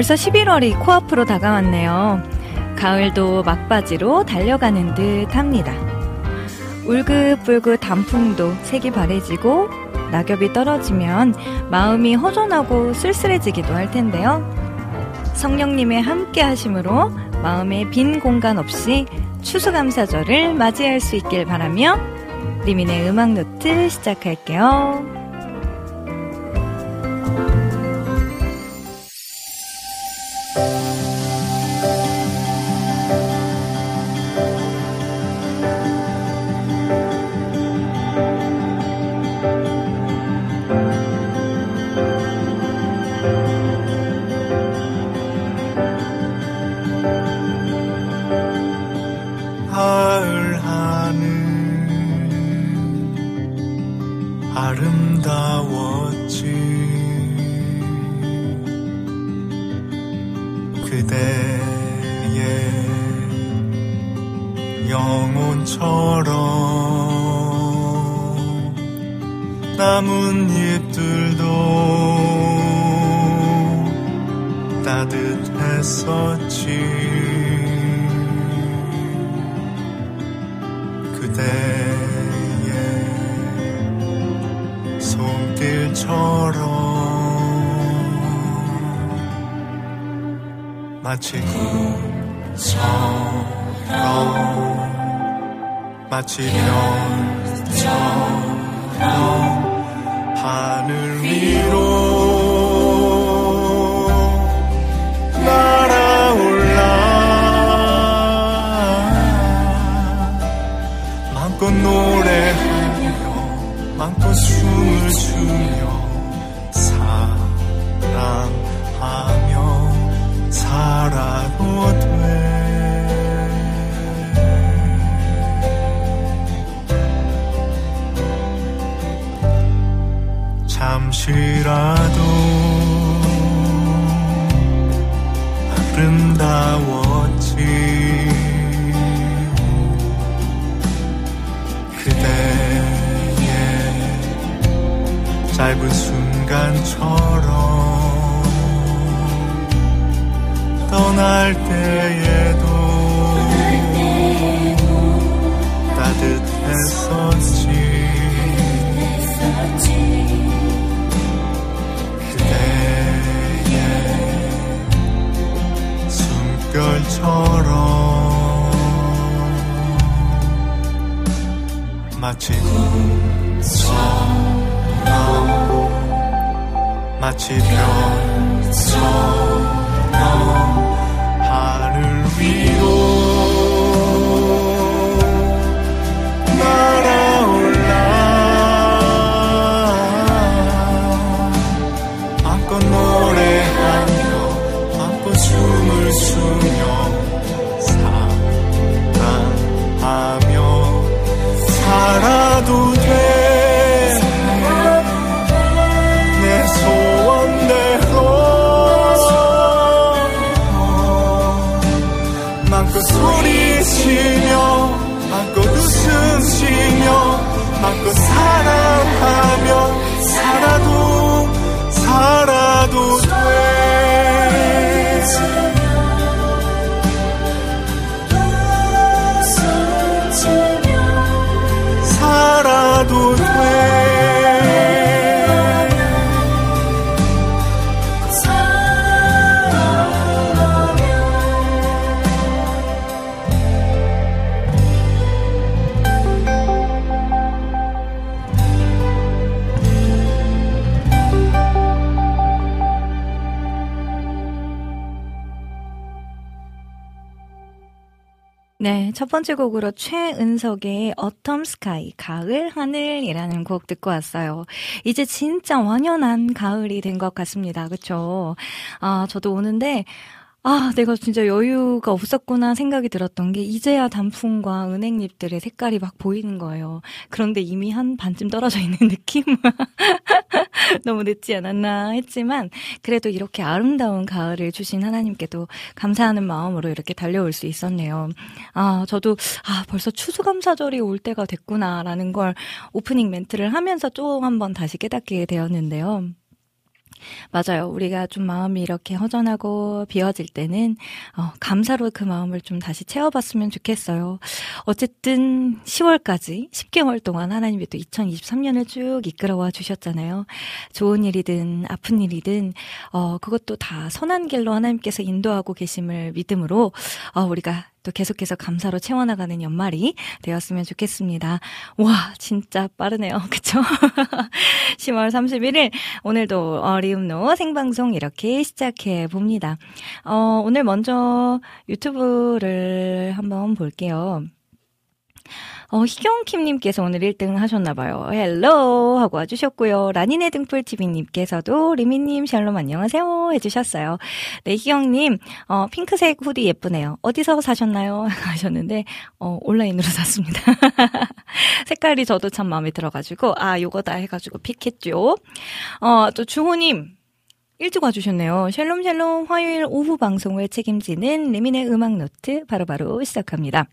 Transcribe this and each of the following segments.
벌써 11월이 코앞으로 다가왔네요. 가을도 막바지로 달려가는 듯 합니다. 울긋불긋 단풍도 색이 바래지고 낙엽이 떨어지면 마음이 허전하고 쓸쓸해지기도 할 텐데요. 성령님의 함께 하심으로 마음의 빈 공간 없이 추수감사절을 맞이할 수 있길 바라며 리민의 음악 노트 시작할게요. 꿈 숨결처럼 마치 꿈처럼 마치 별처럼 하늘 위 소리치며 마음껏 웃음치며 마음껏 사랑하며 첫 번째 곡으로 최은석의 Autumn Sky, 가을 하늘이라는 곡 듣고 왔어요. 이제 진짜 완연한 가을이 된 것 같습니다. 그쵸? 아, 저도 오는데, 아, 내가 진짜 여유가 없었구나 생각이 들었던 게 이제야 단풍과 은행잎들의 색깔이 막 보이는 거예요. 그런데 이미 한 반쯤 떨어져 있는 느낌? 너무 늦지 않았나 했지만 그래도 이렇게 아름다운 가을을 주신 하나님께도 감사하는 마음으로 이렇게 달려올 수 있었네요. 아, 저도 아, 벌써 추수감사절이 올 때가 됐구나라는 걸 오프닝 멘트를 하면서 또한번 다시 깨닫게 되었는데요. 맞아요. 우리가 좀 마음이 이렇게 허전하고 비워질 때는 어, 감사로 그 마음을 좀 다시 채워봤으면 좋겠어요. 어쨌든 10월까지 10개월 동안 하나님이 또 2023년을 쭉 이끌어와 주셨잖아요. 좋은 일이든 아픈 일이든 어, 그것도 다 선한 길로 하나님께서 인도하고 계심을 믿음으로 어, 우리가 또 계속해서 감사로 채워나가는 연말이 되었으면 좋겠습니다. 와, 진짜 빠르네요. 그쵸? 10월 31일, 오늘도 어 리음노 생방송 이렇게 시작해 봅니다. 어, 오늘 먼저 유튜브를 한번 볼게요. 어, 희경킴님께서 오늘 1등 하셨나봐요. Hello! 하고 와주셨고요. 라니네 등불TV님께서도 리민님 샬롬 안녕하세요. 해주셨어요. 네, 희경님, 어, 핑크색 후디 예쁘네요. 어디서 사셨나요? 하셨는데, 어, 온라인으로 샀습니다. 색깔이 저도 참 마음에 들어가지고, 아, 요거다 해가지고 pick했죠. 어, 또 주호님, 일찍 와주셨네요. 샬롬 샬롬 화요일 오후 방송을 책임지는 리민의 음악 노트 바로바로 바로 시작합니다.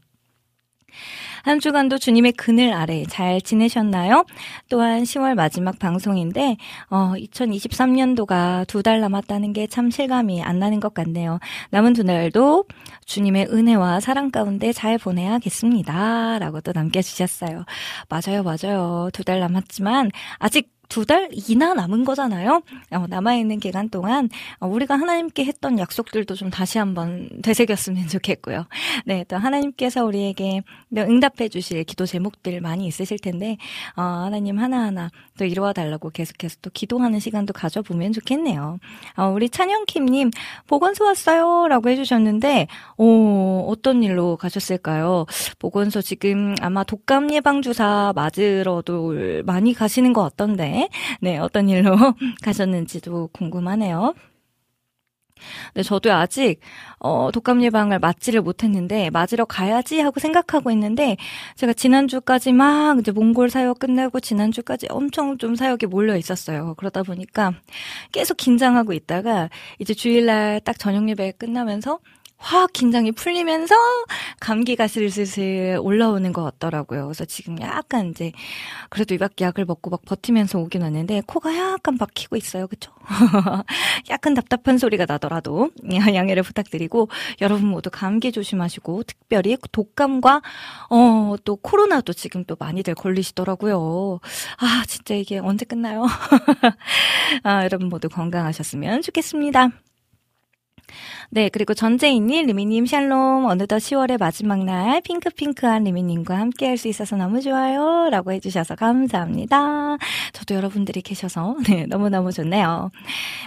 한 주간도 주님의 그늘 아래 잘 지내셨나요? 또한 10월 마지막 방송인데, 어, 2023년도가 두 달 남았다는 게 참 실감이 안 나는 것 같네요. 남은 두 달도 주님의 은혜와 사랑 가운데 잘 보내야겠습니다. 라고 또 남겨주셨어요. 맞아요, 맞아요. 두 달 남았지만, 아직 두 달이나 남은 거잖아요. 어, 남아있는 기간 동안 어, 우리가 하나님께 했던 약속들도 좀 다시 한번 되새겼으면 좋겠고요. 네, 또 하나님께서 우리에게 응답해 주실 기도 제목들 많이 있으실 텐데, 어, 하나님 하나하나 또 이루어 달라고 계속해서 또 기도하는 시간도 가져보면 좋겠네요. 어, 우리 찬영킴님, 보건소 왔어요. 라고 해주셨는데, 오, 어떤 일로 가셨을까요? 보건소 지금 아마 독감 예방 주사 맞으러도 많이 가시는 것 같던데, 네, 어떤 일로 가셨는지도 궁금하네요. 네, 저도 아직, 어, 독감 예방을 맞지를 못했는데, 맞으러 가야지 하고 생각하고 있는데, 제가 지난주까지 막 이제 몽골 사역 끝나고 지난주까지 엄청 좀 사역이 몰려 있었어요. 그러다 보니까 계속 긴장하고 있다가, 이제 주일날 딱 저녁 예배 끝나면서, 확 긴장이 풀리면서 감기가 슬슬슬 올라오는 것 같더라고요. 그래서 지금 약간 이제 그래도 이밖에 약을 먹고 막 버티면서 오긴 왔는데 코가 약간 막히고 있어요. 그쵸? 약간 답답한 소리가 나더라도 양해를 부탁드리고 여러분 모두 감기 조심하시고 특별히 독감과 어 또 코로나도 지금 또 많이들 걸리시더라고요. 아 진짜 이게 언제 끝나요? 아 여러분 모두 건강하셨으면 좋겠습니다. 네, 그리고 전재인님, 리미님, 샬롬, 어느덧 10월의 마지막 날, 핑크핑크한 리미님과 함께 할 수 있어서 너무 좋아요. 라고 해주셔서 감사합니다. 저도 여러분들이 계셔서, 네, 너무너무 좋네요.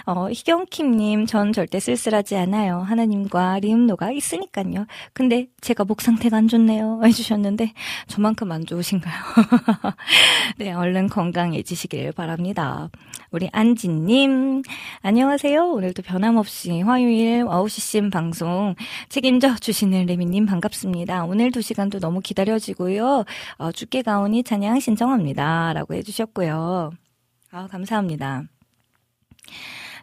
어, 희경킴님, 전 절대 쓸쓸하지 않아요. 하나님과 리음노가 있으니까요. 근데 제가 목 상태가 안 좋네요. 해주셨는데, 저만큼 안 좋으신가요? 네, 얼른 건강해지시길 바랍니다. 우리 안진님, 안녕하세요. 오늘도 변함없이 화요일 9시쯤 방송 책임져 주시는 레미님 반갑습니다. 오늘 2시간도 너무 기다려지고요. 어, 죽게 가오니 찬양 신청합니다. 라고 해주셨고요. 아, 감사합니다.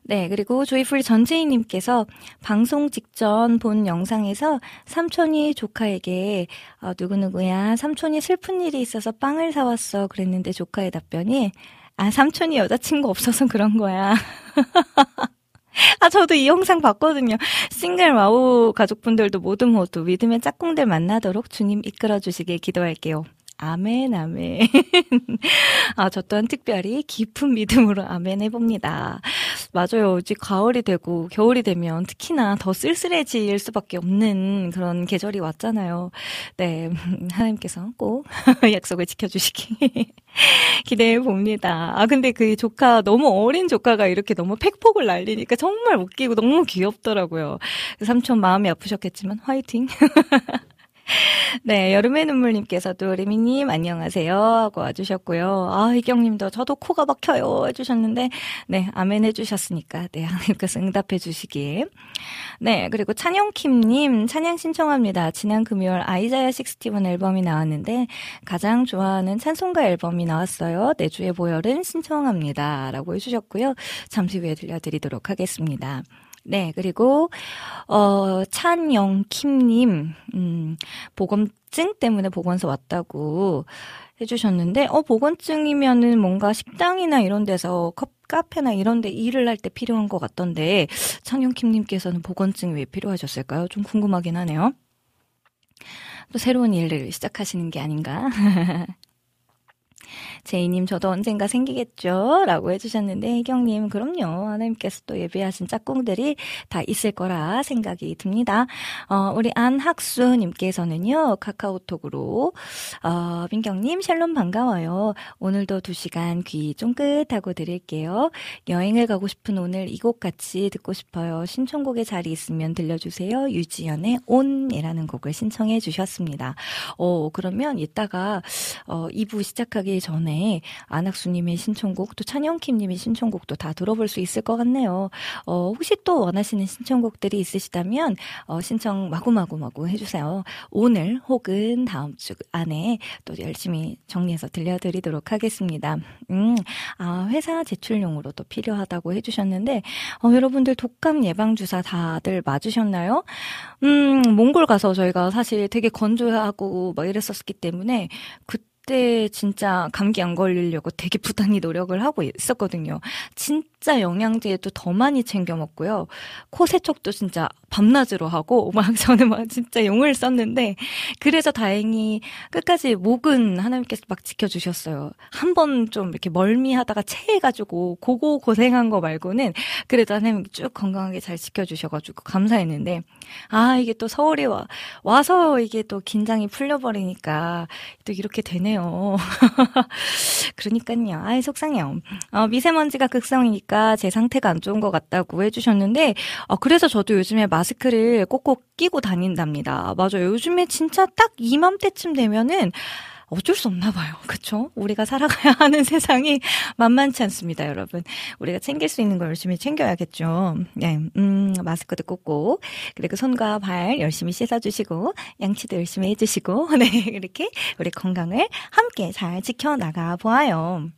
네, 그리고 조이풀 전재희님께서 방송 직전 본 영상에서 삼촌이 조카에게 어, 누구누구야 삼촌이 슬픈 일이 있어서 빵을 사왔어 그랬는데 조카의 답변이 아, 삼촌이 여자친구 없어서 그런 거야. 아, 저도 이 영상 봤거든요. 싱글 와우 가족분들도 모두 모두 믿음의 짝꿍들 만나도록 주님 이끌어 주시길 기도할게요. 아멘, 아멘. 아, 저 또한 특별히 깊은 믿음으로 아멘 해봅니다. 맞아요. 이제 가을이 되고 겨울이 되면 특히나 더 쓸쓸해질 수밖에 없는 그런 계절이 왔잖아요. 네. 하나님께서 꼭 약속을 지켜주시기 기대해 봅니다. 아, 근데 그 조카, 너무 어린 조카가 이렇게 너무 팩폭을 날리니까 정말 웃기고 너무 귀엽더라고요. 삼촌 마음이 아프셨겠지만 화이팅. 네, 여름의 눈물님께서도 리미님 안녕하세요 하고 와주셨고요. 아, 희경님도 저도 코가 막혀요 해주셨는데, 네, 아멘 해주셨으니까, 네, 하나님께서 응답해 주시길. 네, 그리고 찬영킴님 찬양 신청합니다. 지난 금요일 아이자야 61 앨범이 나왔는데, 가장 좋아하는 찬송가 앨범이 나왔어요. 내주의 보혈은 신청합니다. 라고 해주셨고요. 잠시 후에 들려드리도록 하겠습니다. 네, 그리고, 어, 찬영킴님, 음, 보건증 때문에 보건소 왔다고 해주셨는데, 어, 보건증이면은 뭔가 식당이나 이런 데서 컵, 카페나 이런 데 일을 할 때 필요한 것 같던데, 찬영킴님께서는 보건증이 왜 필요하셨을까요? 좀 궁금하긴 하네요. 또 새로운 일을 시작하시는 게 아닌가? 제이님, 저도 언젠가 생기겠죠? 라고 해주셨는데, 혜경님, 그럼요. 하나님께서 또 예배하신 짝꿍들이 다 있을 거라 생각이 듭니다. 어, 우리 안학수님께서는요, 카카오톡으로, 어, 민경님, 샬롬 반가워요. 오늘도 두 시간 귀 쫑긋하고 드릴게요. 여행을 가고 싶은 오늘 이 곡 같이 듣고 싶어요. 신청곡의 자리 있으면 들려주세요. 유지연의 온이라는 곡을 신청해 주셨습니다. 어, 그러면 이따가, 어, 2부 시작하기 전에 안학수님의 신청곡 또 찬영킴님의 신청곡도 다 들어볼 수 있을 것 같네요. 어, 혹시 또 원하시는 신청곡들이 있으시다면 어, 신청 마구마구 마구 해주세요. 오늘 혹은 다음 주 안에 또 열심히 정리해서 들려드리도록 하겠습니다. 음, 아, 회사 제출용으로 도 필요하다고 해주셨는데 어, 여러분들 독감 예방 주사 다들 맞으셨나요? 음, 몽골 가서 저희가 사실 되게 건조하고 막 이랬었기 때문에 그 그때 진짜 감기 안 걸리려고 되게 부단히 노력을 하고 있었거든요. 진짜 영양제도 더 많이 챙겨 먹고요. 코 세척도 진짜 밤낮으로 하고 막 저는 막 진짜 용을 썼는데 그래서 다행히 끝까지 목은 하나님께서 막 지켜주셨어요. 한 번 좀 이렇게 멀미하다가 체해가지고 고고 고생한 거 말고는 그래도 하나님 쭉 건강하게 잘 지켜주셔가지고 감사했는데 아 이게 또 서울에 와 와서 이게 또 긴장이 풀려버리니까 또 이렇게 되네요. 그러니까요. 아이 속상해요. 어, 미세먼지가 극성이니까 제 상태가 안 좋은 것 같다고 해주셨는데 어, 그래서 저도 요즘에 마스크를 꼭꼭 끼고 다닌답니다. 맞아요. 요즘에 진짜 딱 이맘때쯤 되면은 어쩔 수 없나 봐요. 그쵸? 우리가 살아가야 하는 세상이 만만치 않습니다, 여러분. 우리가 챙길 수 있는 걸 열심히 챙겨야겠죠. 네, 음, 마스크도 꽂고, 그리고 손과 발 열심히 씻어주시고, 양치도 열심히 해주시고, 네, 이렇게 우리 건강을 함께 잘 지켜나가 보아요.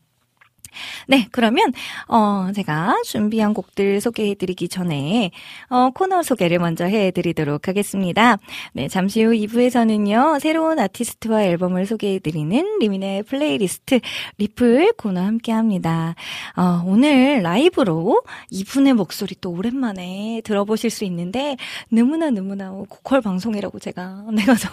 네, 그러면 어 제가 준비한 곡들 소개해 드리기 전에 어 코너 소개를 먼저 해 드리도록 하겠습니다. 네, 잠시 후 2부에서는요. 새로운 아티스트와 앨범을 소개해 드리는 리민의 플레이리스트 리플 코너 함께 합니다. 어 오늘 라이브로 이분의 목소리 또 오랜만에 들어보실 수 있는데 너무나 너무나 고퀄 방송이라고 제가 내가 서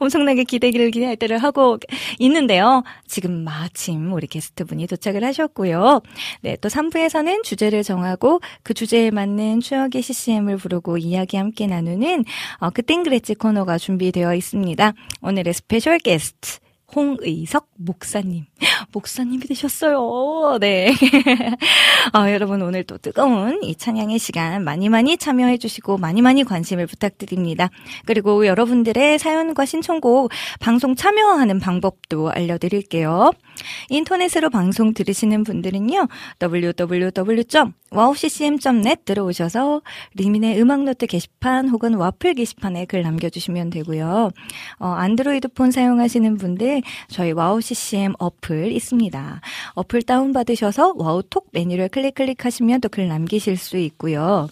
엄청나게 기대기를 기대할 때를 하고 있는데요. 지금 마침 우리 게스트분이 도착을 하셨고요. 네, 또 3부에서는 주제를 정하고 그 주제에 맞는 추억의 CCM을 부르고 이야기 함께 나누는 어, 그땐 그랬지 코너가 준비되어 있습니다. 오늘의 special 게스트 홍의석 목사님. 목사님이 되셨어요. 네. 아, 여러분 오늘 또 뜨거운 이 찬양의 시간 많이 많이 참여해 주시고 많이 많이 관심을 부탁드립니다. 그리고 여러분들의 사연과 신청곡 방송 참여하는 방법도 알려드릴게요. 인터넷으로 방송 들으시는 분들은요. www.wowccm.net 들어오셔서 리민의 음악노트 게시판 혹은 와플 게시판에 글 남겨주시면 되고요. 어, 안드로이드 폰 사용하시는 분들 저희 와우 CCM 어플 있습니다. 어플 다운받으셔서 와우톡 메뉴를 클릭 클릭하시면 또 글 남기실 수 있고요.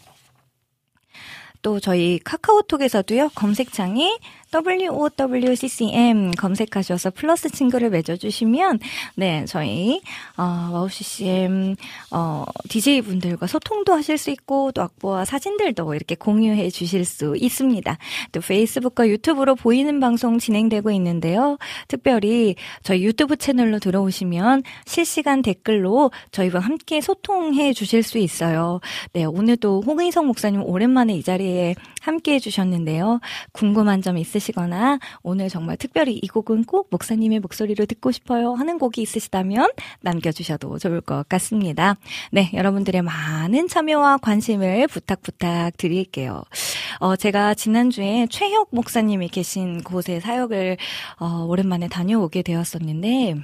또 저희 카카오톡에서도요, 검색창에 WOWCCM 검색하셔서 플러스 친구를 맺어주시면, 네, 저희, 어, 와우CCM, 어, DJ분들과 소통도 하실 수 있고, 또 악보와 사진들도 이렇게 공유해 주실 수 있습니다. 또 페이스북과 유튜브로 보이는 방송 진행되고 있는데요. 특별히 저희 유튜브 채널로 들어오시면 실시간 댓글로 저희와 함께 소통해 주실 수 있어요. 네, 오늘도 홍의성 목사님 오랜만에 이 자리에 함께 해주셨는데요. 궁금한 점 있으시 면 있으시거나 오늘 정말 특별히 이 곡은 꼭 목사님의 목소리로 듣고 싶어요 하는 곡이 있으시다면 남겨주셔도 좋을 것 같습니다. 네, 여러분들의 많은 참여와 관심을 부탁 부탁 드릴게요. 어, 제가 지난주에 최혁 목사님이 계신 곳에 사역을 어, 오랜만에 다녀오게 되었었는데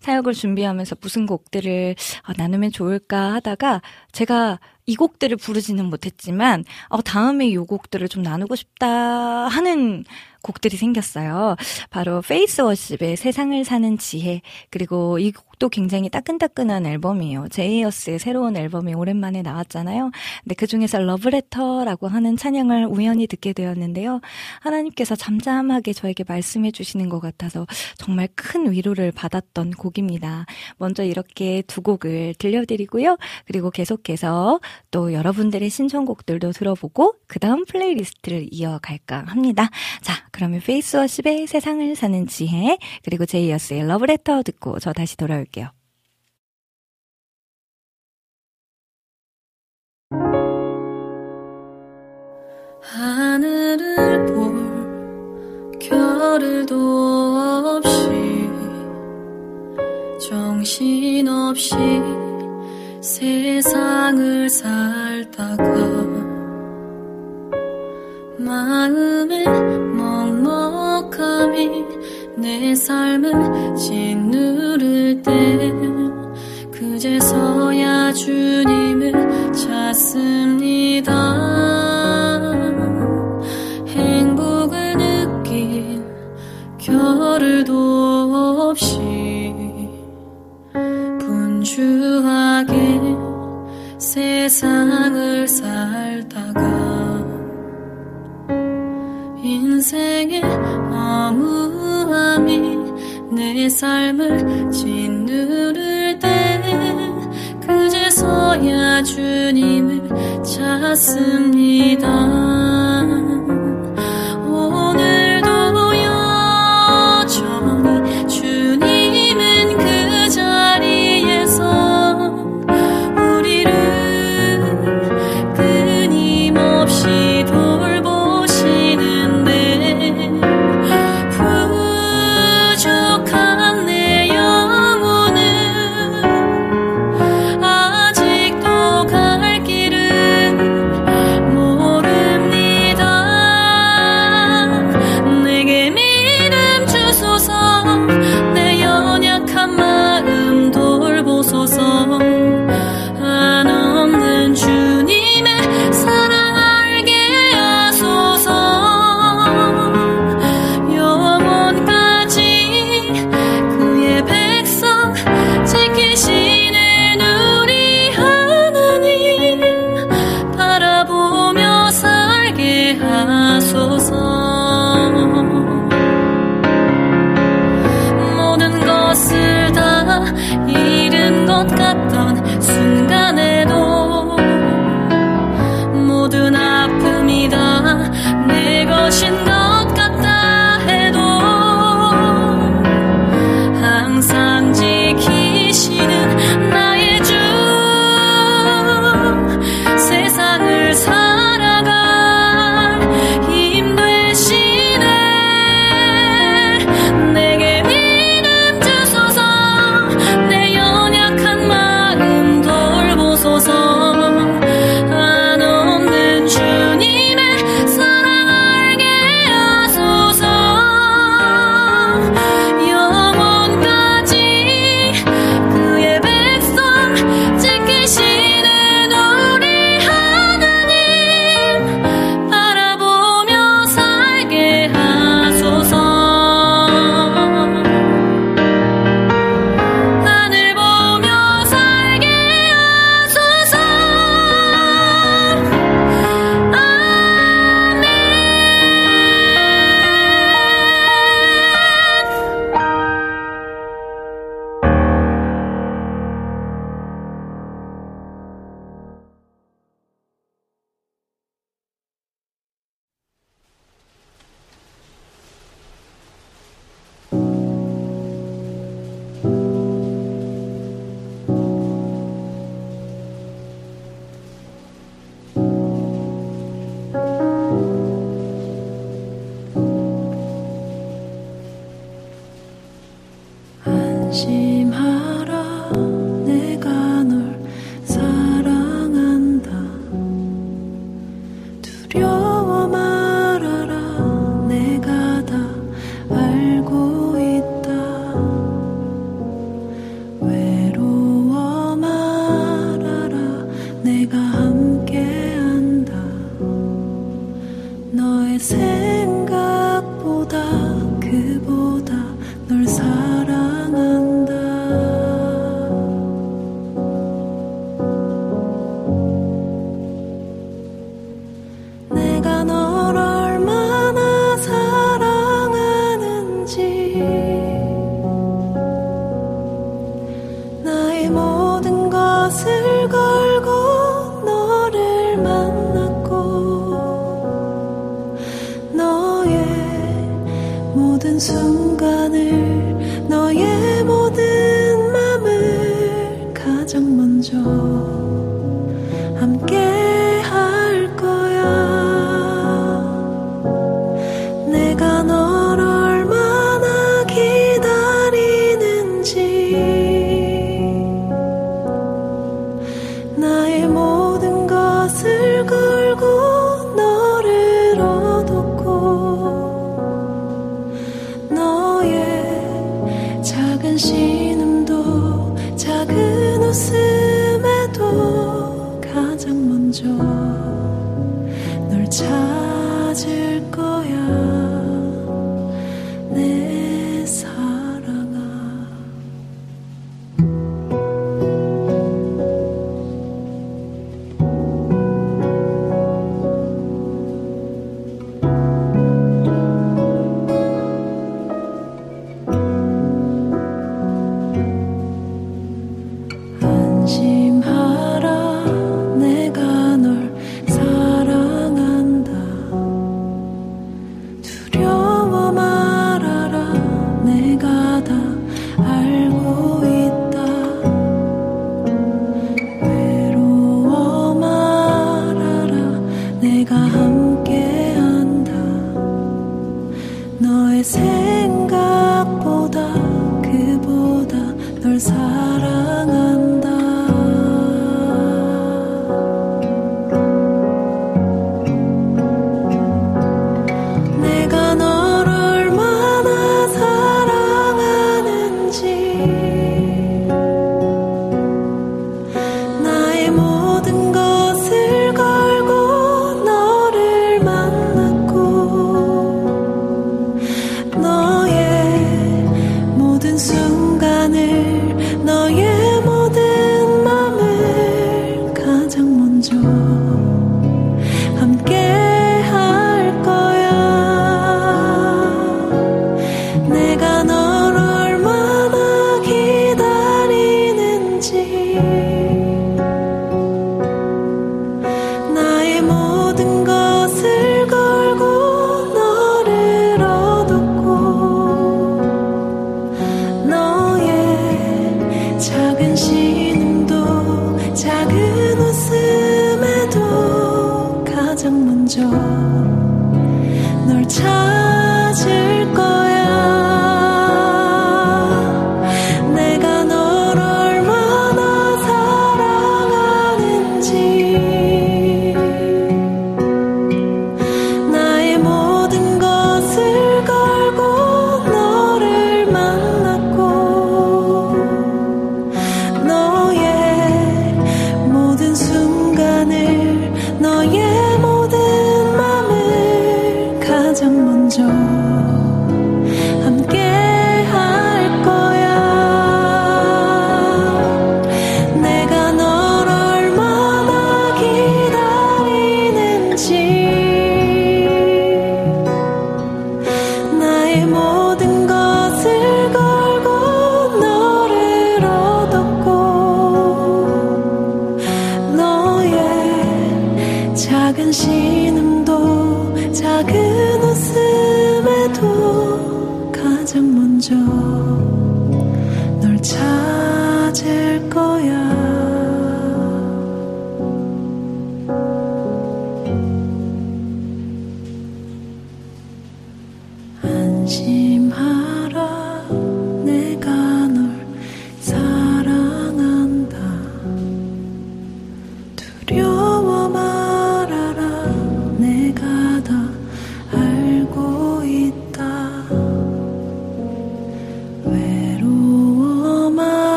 사역을 준비하면서 무슨 곡들을 어, 나누면 좋을까 하다가 제가 이 곡들을 부르지는 못했지만 어, 다음에 이 곡들을 좀 나누고 싶다 하는 곡들이 생겼어요. 바로 페이스 워십의 세상을 사는 지혜 그리고 이 곡도 굉장히 따끈따끈한 앨범이에요. 제이어스의 새로운 앨범이 오랜만에 나왔잖아요. 근데 그 중에서 러브레터라고 하는 찬양을 우연히 듣게 되었는데요. 하나님께서 잠잠하게 저에게 말씀해 주시는 것 같아서 정말 큰 위로를 받았던 곡입니다. 먼저 이렇게 두 곡을 들려드리고요. 그리고 계속해서 또 여러분들의 신청곡들도 들어보고 그 다음 playlist를 이어갈까 합니다. 자, 그러면 페이스워십의 세상을 사는 지혜 그리고 제이어스의 러브레터 듣고 저 다시 돌아올게요. 하늘을 볼 겨를도 없이 정신없이 세상을 살다가 마음에 먹먹함이 내 삶을 짓누를 때 그제서야 주님을 찾습니다. 행복을 느낀 겨를도 없이 분주하게 세상을 살다가 인생의 어무함이 내 삶을 짓누를 때 그제서야 주님을 찾습니다. 생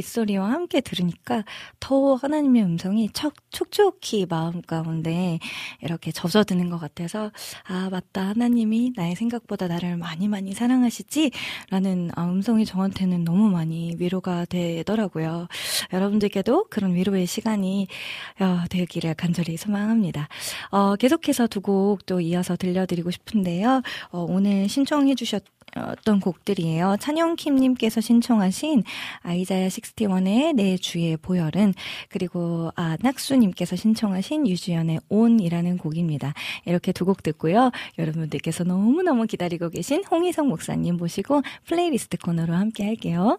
빗소리와 함께 들으니까 더 하나님의 음성이 척, 촉촉히 마음 가운데 이렇게 젖어드는 것 같아서, 아, 맞다. 하나님이 나의 생각보다 나를 많이 많이 사랑하시지? 라는 아, 음성이 저한테는 너무 많이 위로가 되더라고요. 여러분들께도 그런 위로의 시간이 어, 되기를 간절히 소망합니다. 어, 계속해서 두 곡 또 이어서 들려드리고 싶은데요. 어, 오늘 신청해주셨 어떤 곡들이에요. 찬용킴님께서 신청하신 아이자야 61의 내 주의 보혈은 그리고 아 낙수님께서 신청하신 유주연의 온이라는 곡입니다. 이렇게 두 곡 듣고요. 여러분들께서 너무너무 기다리고 계신 홍의석 목사님 모시고 플레이리스트 코너로 함께 할게요.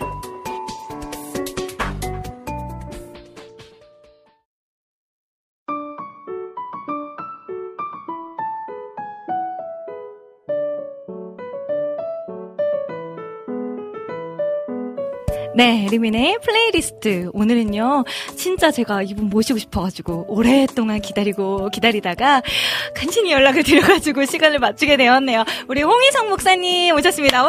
네, 리민의 플레이리스트. 오늘은요, 진짜 제가 이분 모시고 싶어가지고, 오랫동안 기다리고 기다리다가, 간신히 연락을 드려가지고 시간을 맞추게 되었네요. 우리 홍의석 목사님 오셨습니다. 우!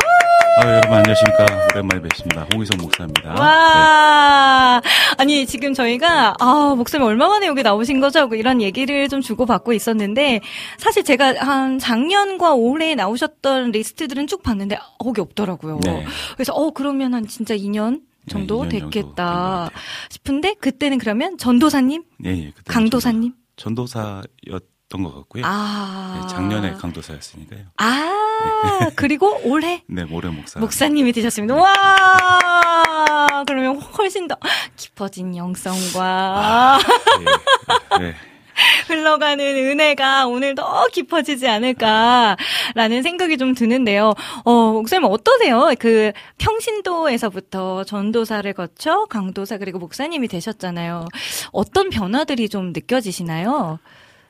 아, 여러분 안녕하십니까. 오랜만에 뵙습니다. 홍의석 목사입니다. 와, 아니, 지금 저희가, 아, 목사님 얼마 만에 여기 나오신 거죠? 하고 이런 얘기를 좀 주고받고 있었는데, 사실 제가 한 작년과 올해 나오셨던 리스트들은 쭉 봤는데, 어, 거기 없더라고요. 네. 그래서, 어, 그러면 한 진짜 2년 정도 네, 2년 정도 됐겠다 싶은데, 그때는 그러면 전도사님? 예, 예. 강도사님? 전도, 전도사였 던 것 같고요. 아. 네, 작년에 강도사였으니까요. 아, 그리고 올해 네, 모래 목사. 목사님이 되셨습니다. 와, 그러면 훨씬 더 깊어진 영성과 아, 예, 네. 흘러가는 은혜가 오늘 더 깊어지지 않을까라는 생각이 좀 드는데요. 어, 목사님 어떠세요? 그 평신도에서부터 전도사를 거쳐 강도사 그리고 목사님이 되셨잖아요. 어떤 변화들이 좀 느껴지시나요?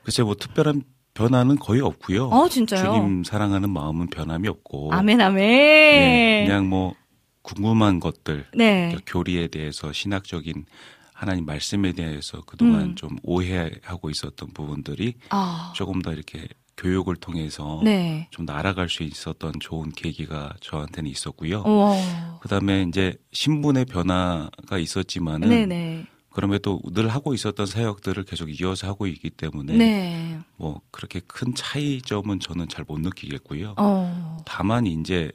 글쎄 뭐 특별한 변화는 거의 없고요. 어, 진짜요? 주님 사랑하는 마음은 변함이 없고. 아멘 아멘. 네, 그냥 뭐 궁금한 것들, 네. 그러니까 교리에 대해서 신학적인 하나님 말씀에 대해서 그동안 음. 좀 오해하고 있었던 부분들이 아, 조금 더 이렇게 교육을 통해서 네. 좀더 알아갈 수 있었던 좋은 계기가 저한테는 있었고요. 어. 그다음에 이제 신분의 변화가 있었지만은 네네. 그럼에도 늘 하고 있었던 사역들을 계속 이어서 하고 있기 때문에 네. 뭐 그렇게 큰 차이점은 저는 잘 못 느끼겠고요. 어. 다만 이제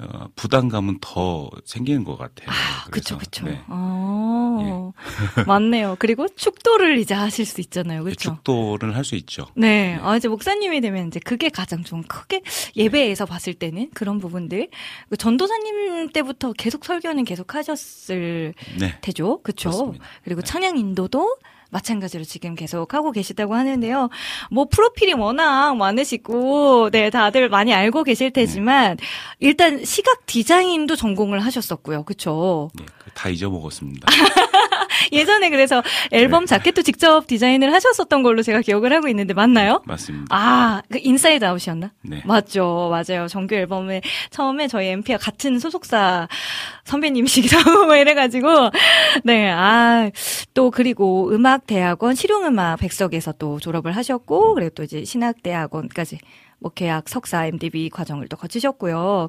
어, 부담감은 더 생기는 것 같아요. 아, 그쵸, 그쵸. 네. 어. 맞네요. 그리고 축도를 이제 하실 수 있잖아요. 그쵸? 축도를 할 수 있죠. 네. 네. 아, 이제 목사님이 되면 이제 그게 가장 좀 크게 예배에서 봤을 때는 그런 부분들. 그 전도사님 때부터 계속 설교는 계속 하셨을 네. 테죠. 그쵸? 그렇습니다. 그리고 네. 찬양 인도도 마찬가지로 지금 계속 하고 계시다고 하는데요. 뭐 프로필이 워낙 많으시고, 네, 다들 많이 알고 계실 테지만, 일단 시각 디자인도 전공을 하셨었고요. 그쵸? 네, 그다 잊어먹었습니다. 예전에 그래서 앨범 네. 자켓도 직접 디자인을 하셨었던 걸로 제가 기억을 하고 있는데, 맞나요? 맞습니다. 아, 그 Inside Out이었나? 네. 맞죠, 맞아요. 정규 앨범에 처음에 저희 MP와 같은 소속사 선배님이시기도 하고 뭐 이래가지고 네, 아, 또 그리고 음악대학원 실용음악 백석에서 또 졸업을 하셨고 그리고 또 이제 신학대학원까지 뭐 교역 석사 M.Div 과정을 또 거치셨고요.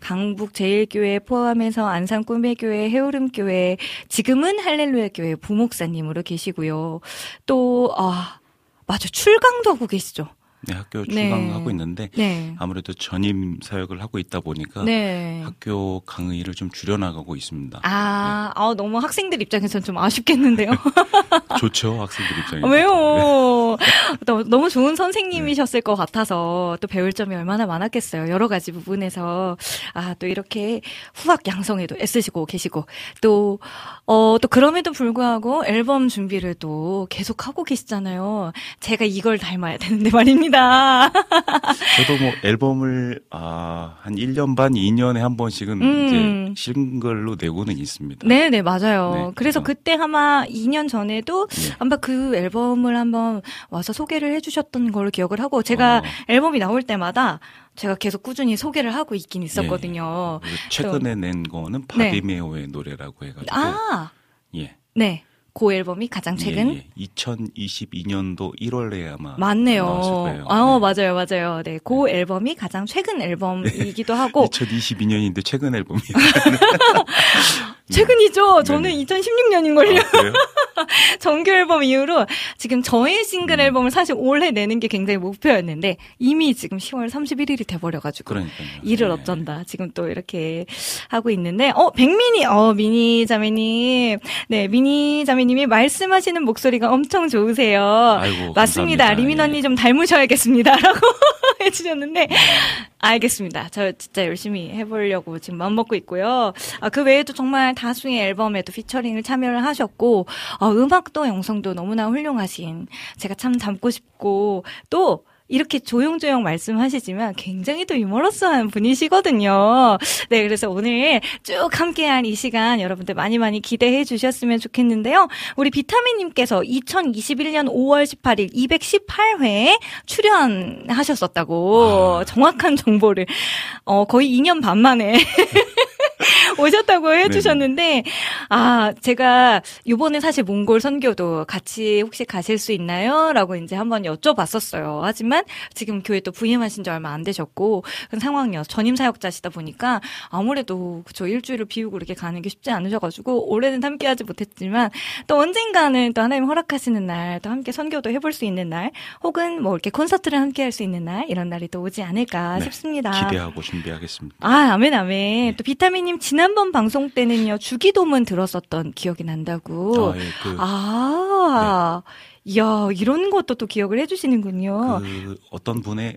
강북 제일교회 포함해서 안산 꿈의 교회, 해오름 교회, 지금은 할렐루야 교회 부목사님으로 계시고요. 또 아, 맞아 출강도 하고 계시죠. 네, 학교 네. 출강하고 있는데 네. 아무래도 전임 사역을 하고 있다 보니까 네. 학교 강의를 좀 줄여나가고 있습니다. 아, 아, 너무 학생들 입장에서는 좀 아쉽겠는데요. 좋죠, 학생들 입장에서. 아, 왜요? 너- 너무 좋은 선생님이셨을 것 같아서 또 배울 점이 얼마나 많았겠어요. 여러 가지 부분에서. 아, 또 이렇게 후학 양성에도 애쓰시고 계시고, 또, 어, 또 그럼에도 불구하고 앨범 준비를 또 계속 하고 계시잖아요. 제가 이걸 닮아야 되는데 말입니다. 저도 뭐 앨범을 아, 한 1년 반, 2년에 한 번씩은 음. 이제 싱글로 내고는 있습니다. 네, 네, 맞아요. 네, 그래서 어. 그때 아마 2년 전에도 네. 아마 그 앨범을 한번 와서 소개를 해주셨던 걸로 기억을 하고 제가 어. 앨범이 나올 때마다 제가 계속 꾸준히 소개를 하고 있긴 있었거든요. 그리고 최근에 낸 거는 네. 바비메오의 노래라고 해가지고 아, 예. 네. 그 앨범이 가장 최근 예, 예. 2022년도 1월에 아마 맞네요. 아, 네. 맞아요, 맞아요. 네, 그 앨범이 가장 최근 앨범이기도 하고 2022년인데 최근 앨범이에요. 최근이죠. 저는 네네. 2016년인 걸요. 아, 그래요? 정규 앨범 이후로 지금 저의 싱글 음. 앨범을 사실 올해 내는 게 굉장히 목표였는데 이미 지금 10월 31일이 돼버려가지고 그러니까요. 일을 네. 어쩐다. 지금 또 이렇게 하고 있는데, 어, 백민이, 어, 미니 자매님. 네, 미니 자매님이 말씀하시는 목소리가 엄청 좋으세요. 아이고, 맞습니다. 감사합니다. 리민 예. 언니 좀 닮으셔야겠습니다. 라고 해주셨는데, 알겠습니다. 저 진짜 열심히 해보려고 지금 마음먹고 있고요. 아, 그 외에도 정말 다수의 앨범에도 피처링을 참여를 하셨고, 아, 음악도 영성도 너무나 훌륭하신, 제가 참 닮고 싶고, 또, 이렇게 조용조용 말씀하시지만 굉장히 또 유머러스한 분이시거든요. 네, 그래서 오늘 쭉 함께한 이 시간 여러분들 많이 많이 기대해 주셨으면 좋겠는데요. 우리 비타민님께서 2021년 5월 18일 218회에 출연하셨었다고 아. 정확한 정보를 어, 거의 2년 반 만에 오셨다고 해주셨는데, 아, 제가 요번에 사실 몽골 선교도 같이 혹시 가실 수 있나요? 라고 이제 한번 여쭤봤었어요. 하지만 지금 교회 또 부임하신 지 얼마 안 되셨고, 그런 상황이어서 전임 사역자시다 보니까 아무래도 그쵸, 일주일을 비우고 이렇게 가는 게 쉽지 않으셔가지고, 올해는 함께 하지 못했지만, 또 언젠가는 또 하나님 허락하시는 날, 또 함께 선교도 해볼 수 있는 날, 혹은 뭐 이렇게 콘서트를 함께 할 수 있는 날, 이런 날이 또 오지 않을까 네, 싶습니다. 기대하고 준비하겠습니다. 아, 아멘, 아멘. 또 비타민 님 지난번 방송 때는요, 주기도문 들었었던 기억이 난다고. 아, 예, 그, 아, 이야, 이런 것도 또 기억을 해주시는군요. 그 어떤 분의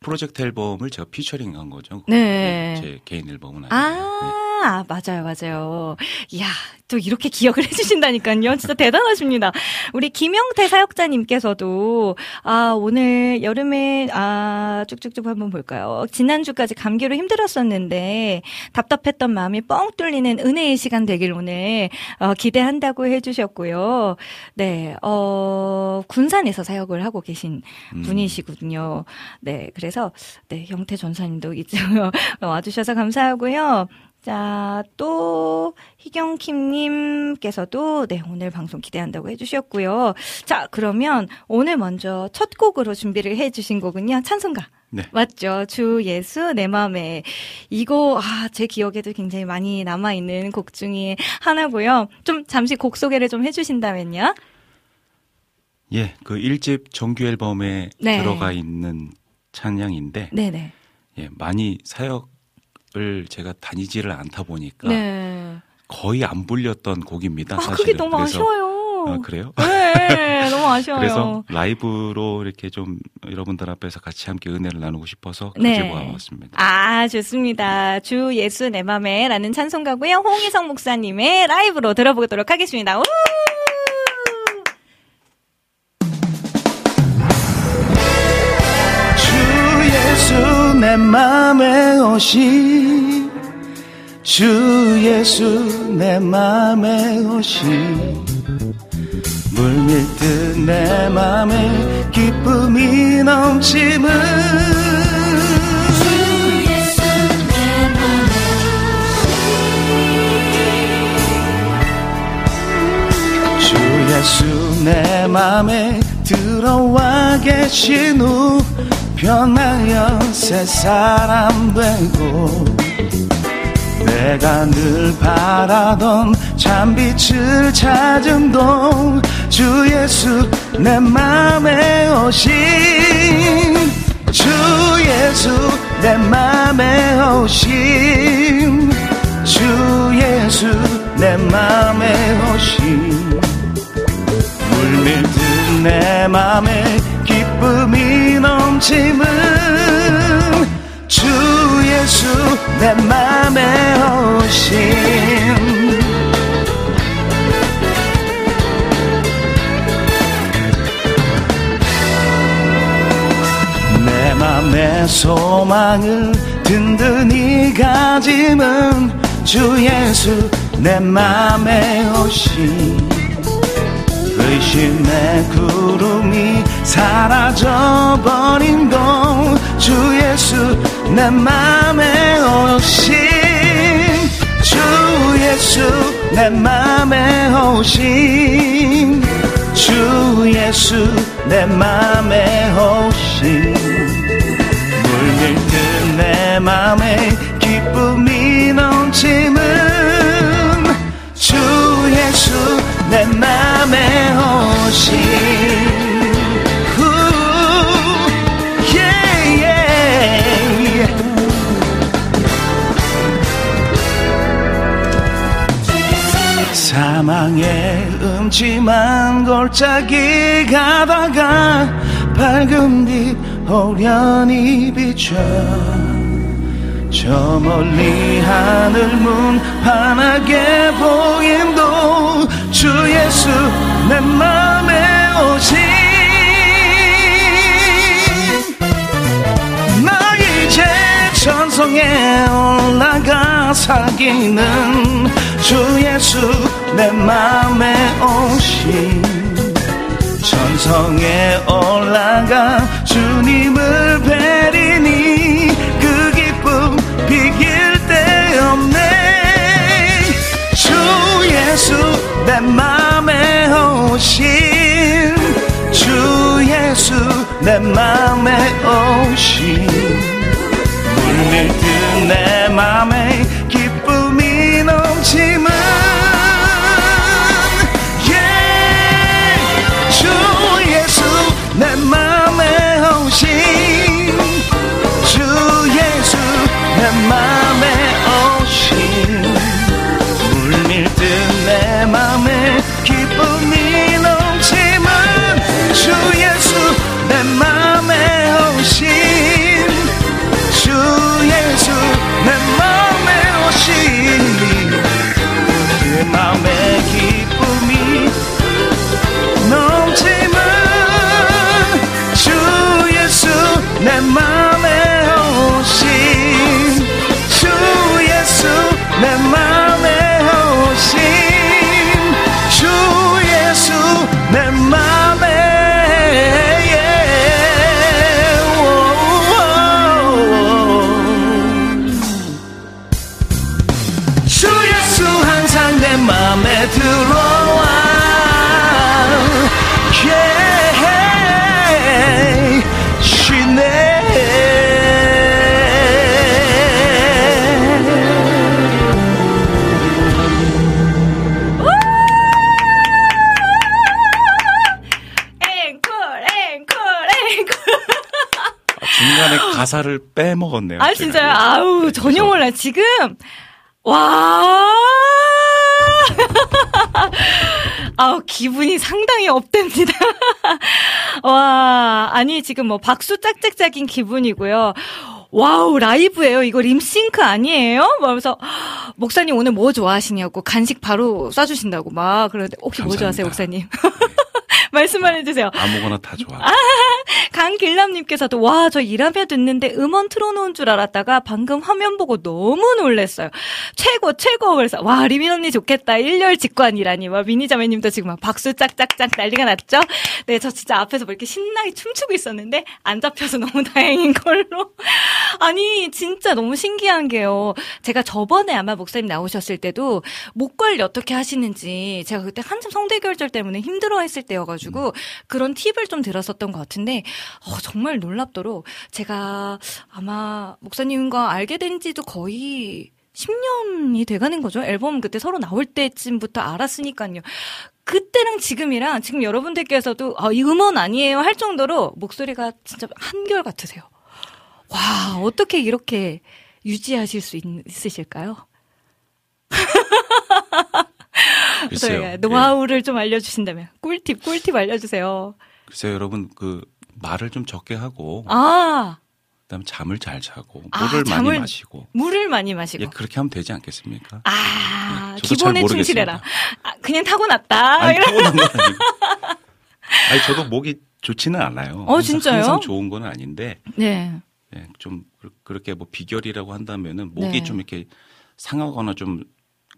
프로젝트 앨범을 제가 피처링한 거죠. 네. 제 개인 앨범은 아니고. 아, 아, 맞아요, 맞아요. 이야, 또 이렇게 기억을 해주신다니까요. 진짜 대단하십니다. 우리 김영태 사역자님께서도, 아, 오늘 여름에, 아, 쭉쭉쭉 한번 볼까요? 지난주까지 감기로 힘들었었는데, 답답했던 마음이 뻥 뚫리는 은혜의 시간 되길 오늘, 어, 기대한다고 해주셨고요. 네, 어, 군산에서 사역을 하고 계신 음. 분이시거든요. 네, 그래서, 네, 영태 전사님도 이제 와주셔서 감사하고요. 자, 또, 희경킴님께서도, 네, 오늘 방송 기대한다고 해주셨고요. 자, 그러면 오늘 먼저 첫 곡으로 준비를 해주신 곡은요, 찬송가. 네. 맞죠. 주 예수 내 맘에. 이거, 아, 제 기억에도 굉장히 많이 남아 있는 곡 중에 하나고요. 좀 잠시 곡 소개를 좀 해주신다면요. 예, 그 1집 정규 앨범에 네. 들어가 있는 찬양인데 네네. 예, 많이 사역 을 제가 다니지를 않다 보니까 네. 거의 안 불렸던 곡입니다. 아, 사실은. 그게 너무 그래서- 아쉬워요. 아, 그래요? 네, 너무 아쉬워요. 그래서 라이브로 이렇게 좀 여러분들 앞에서 같이 함께 은혜를 나누고 싶어서 네. 가지고 와봤습니다. 아, 좋습니다. 주 예수 내 맘에 라는 찬송가고요. 홍희성 목사님의 라이브로 들어보도록 하겠습니다. 우! 예수 내 맘에 오시 주 예수 내 맘에 오시 물밀듯 내 맘에 기쁨이 넘치는 주 예수 내 맘에 들어와 계신 후 변하여 새 사람 되고 내가 늘 바라던 참빛을 찾음도 주 예수 내 맘에 오신 주 예수 내 맘에 오신 주 예수 내 맘에 오신. 물밀듯 내 맘에 기쁨이 넘치는 주 예수 내 맘에 오신 내 맘의 소망을 든든히 가지는 주 예수 내 맘에 오신 의심의 구름이 사라져버린 동주 예수 내 맘에 오신 주 예수 내 맘에 오신 주 예수 내 맘에 오신 물밀듯 내 맘에 기쁨이 넘치는 주 예수 내 맘에 오신 후, yeah, yeah. 사망의 음침한 골짜기 가다가 밝은 빛 호련히 비춰 저 멀리 하늘 문 환하게 보임도 주 예수 내 맘에 오신 나 이제 전성에 올라가 사귀는 주 예수 내 맘에 오신 천성에 올라가 주님을 뵈 예수 내 맘에 오신 주 예수 내 맘에 오신. 물밀듯 내 맘에 가사를 빼먹었네요. 아. 진짜요? 아우, 네, 전혀 몰라요. 지금, 와! 아우, 기분이 상당히 up됩니다. 와, 아니, 지금 뭐 박수 짝짝짝인 기분이고요. 와우, 라이브예요. 이거 립싱크 아니에요? 그러면서 목사님 오늘 뭐 좋아하시냐고 간식 바로 쏴주신다고 막 그러는데 혹시 뭐 좋아하세요, 목사님? 말씀만 해주세요. 아무거나 다 좋아. 강길남님께서도 와 저 일하며 듣는데 음원 틀어놓은 줄 알았다가 방금 화면 보고 너무 놀랬어요. 최고 최고 그래서 와 리민 언니 좋겠다 일렬 직관이라니 와 미니 자매님도 지금 막 박수 짝짝짝 난리가 났죠. 네 저 진짜 앞에서 뭐 이렇게 신나게 춤추고 있었는데 안 잡혀서 너무 다행인 걸로. 아니 진짜 너무 신기한 게요. 제가 저번에 아마 목사님 나오셨을 때도 목 관리 어떻게 하시는지 제가 그때 한참 성대 결절 때문에 힘들어했을 때여가지고 그런 팁을 좀 들었었던 것 같은데 어, 정말 놀랍도록 제가 아마 목사님과 알게 된 지도 거의 10년이 돼가는 거죠. 앨범 그때 서로 나올 때쯤부터 알았으니까요. 그때랑 지금이랑 지금 여러분들께서도 아, 이 음원 아니에요 할 정도로 목소리가 진짜 한결 같으세요. 와, 어떻게 이렇게 유지하실 수 있, 있으실까요? 글쎄요. 저희가 노하우를 좀 알려주신다면 꿀팁, 꿀팁 알려주세요. 글쎄요, 여러분 그 말을 좀 적게 하고 아, 그다음에 잠을 잘 자고 아, 물을 잠을- 많이 마시고 물을 많이 마시고. 예, 그렇게 하면 되지 않겠습니까? 아, 네, 저도 잘 기본에. 충실해라. 아, 그냥 타고났다. 아니 타고난 건 아니고. 아니 저도 목이 좋지는 않아요. 어, 진짜요? 항상 좋은 건 아닌데 네. 예, 좀 그- 그렇게 뭐 비결이라고 한다면은 목이 네. 좀 이렇게 상하거나 좀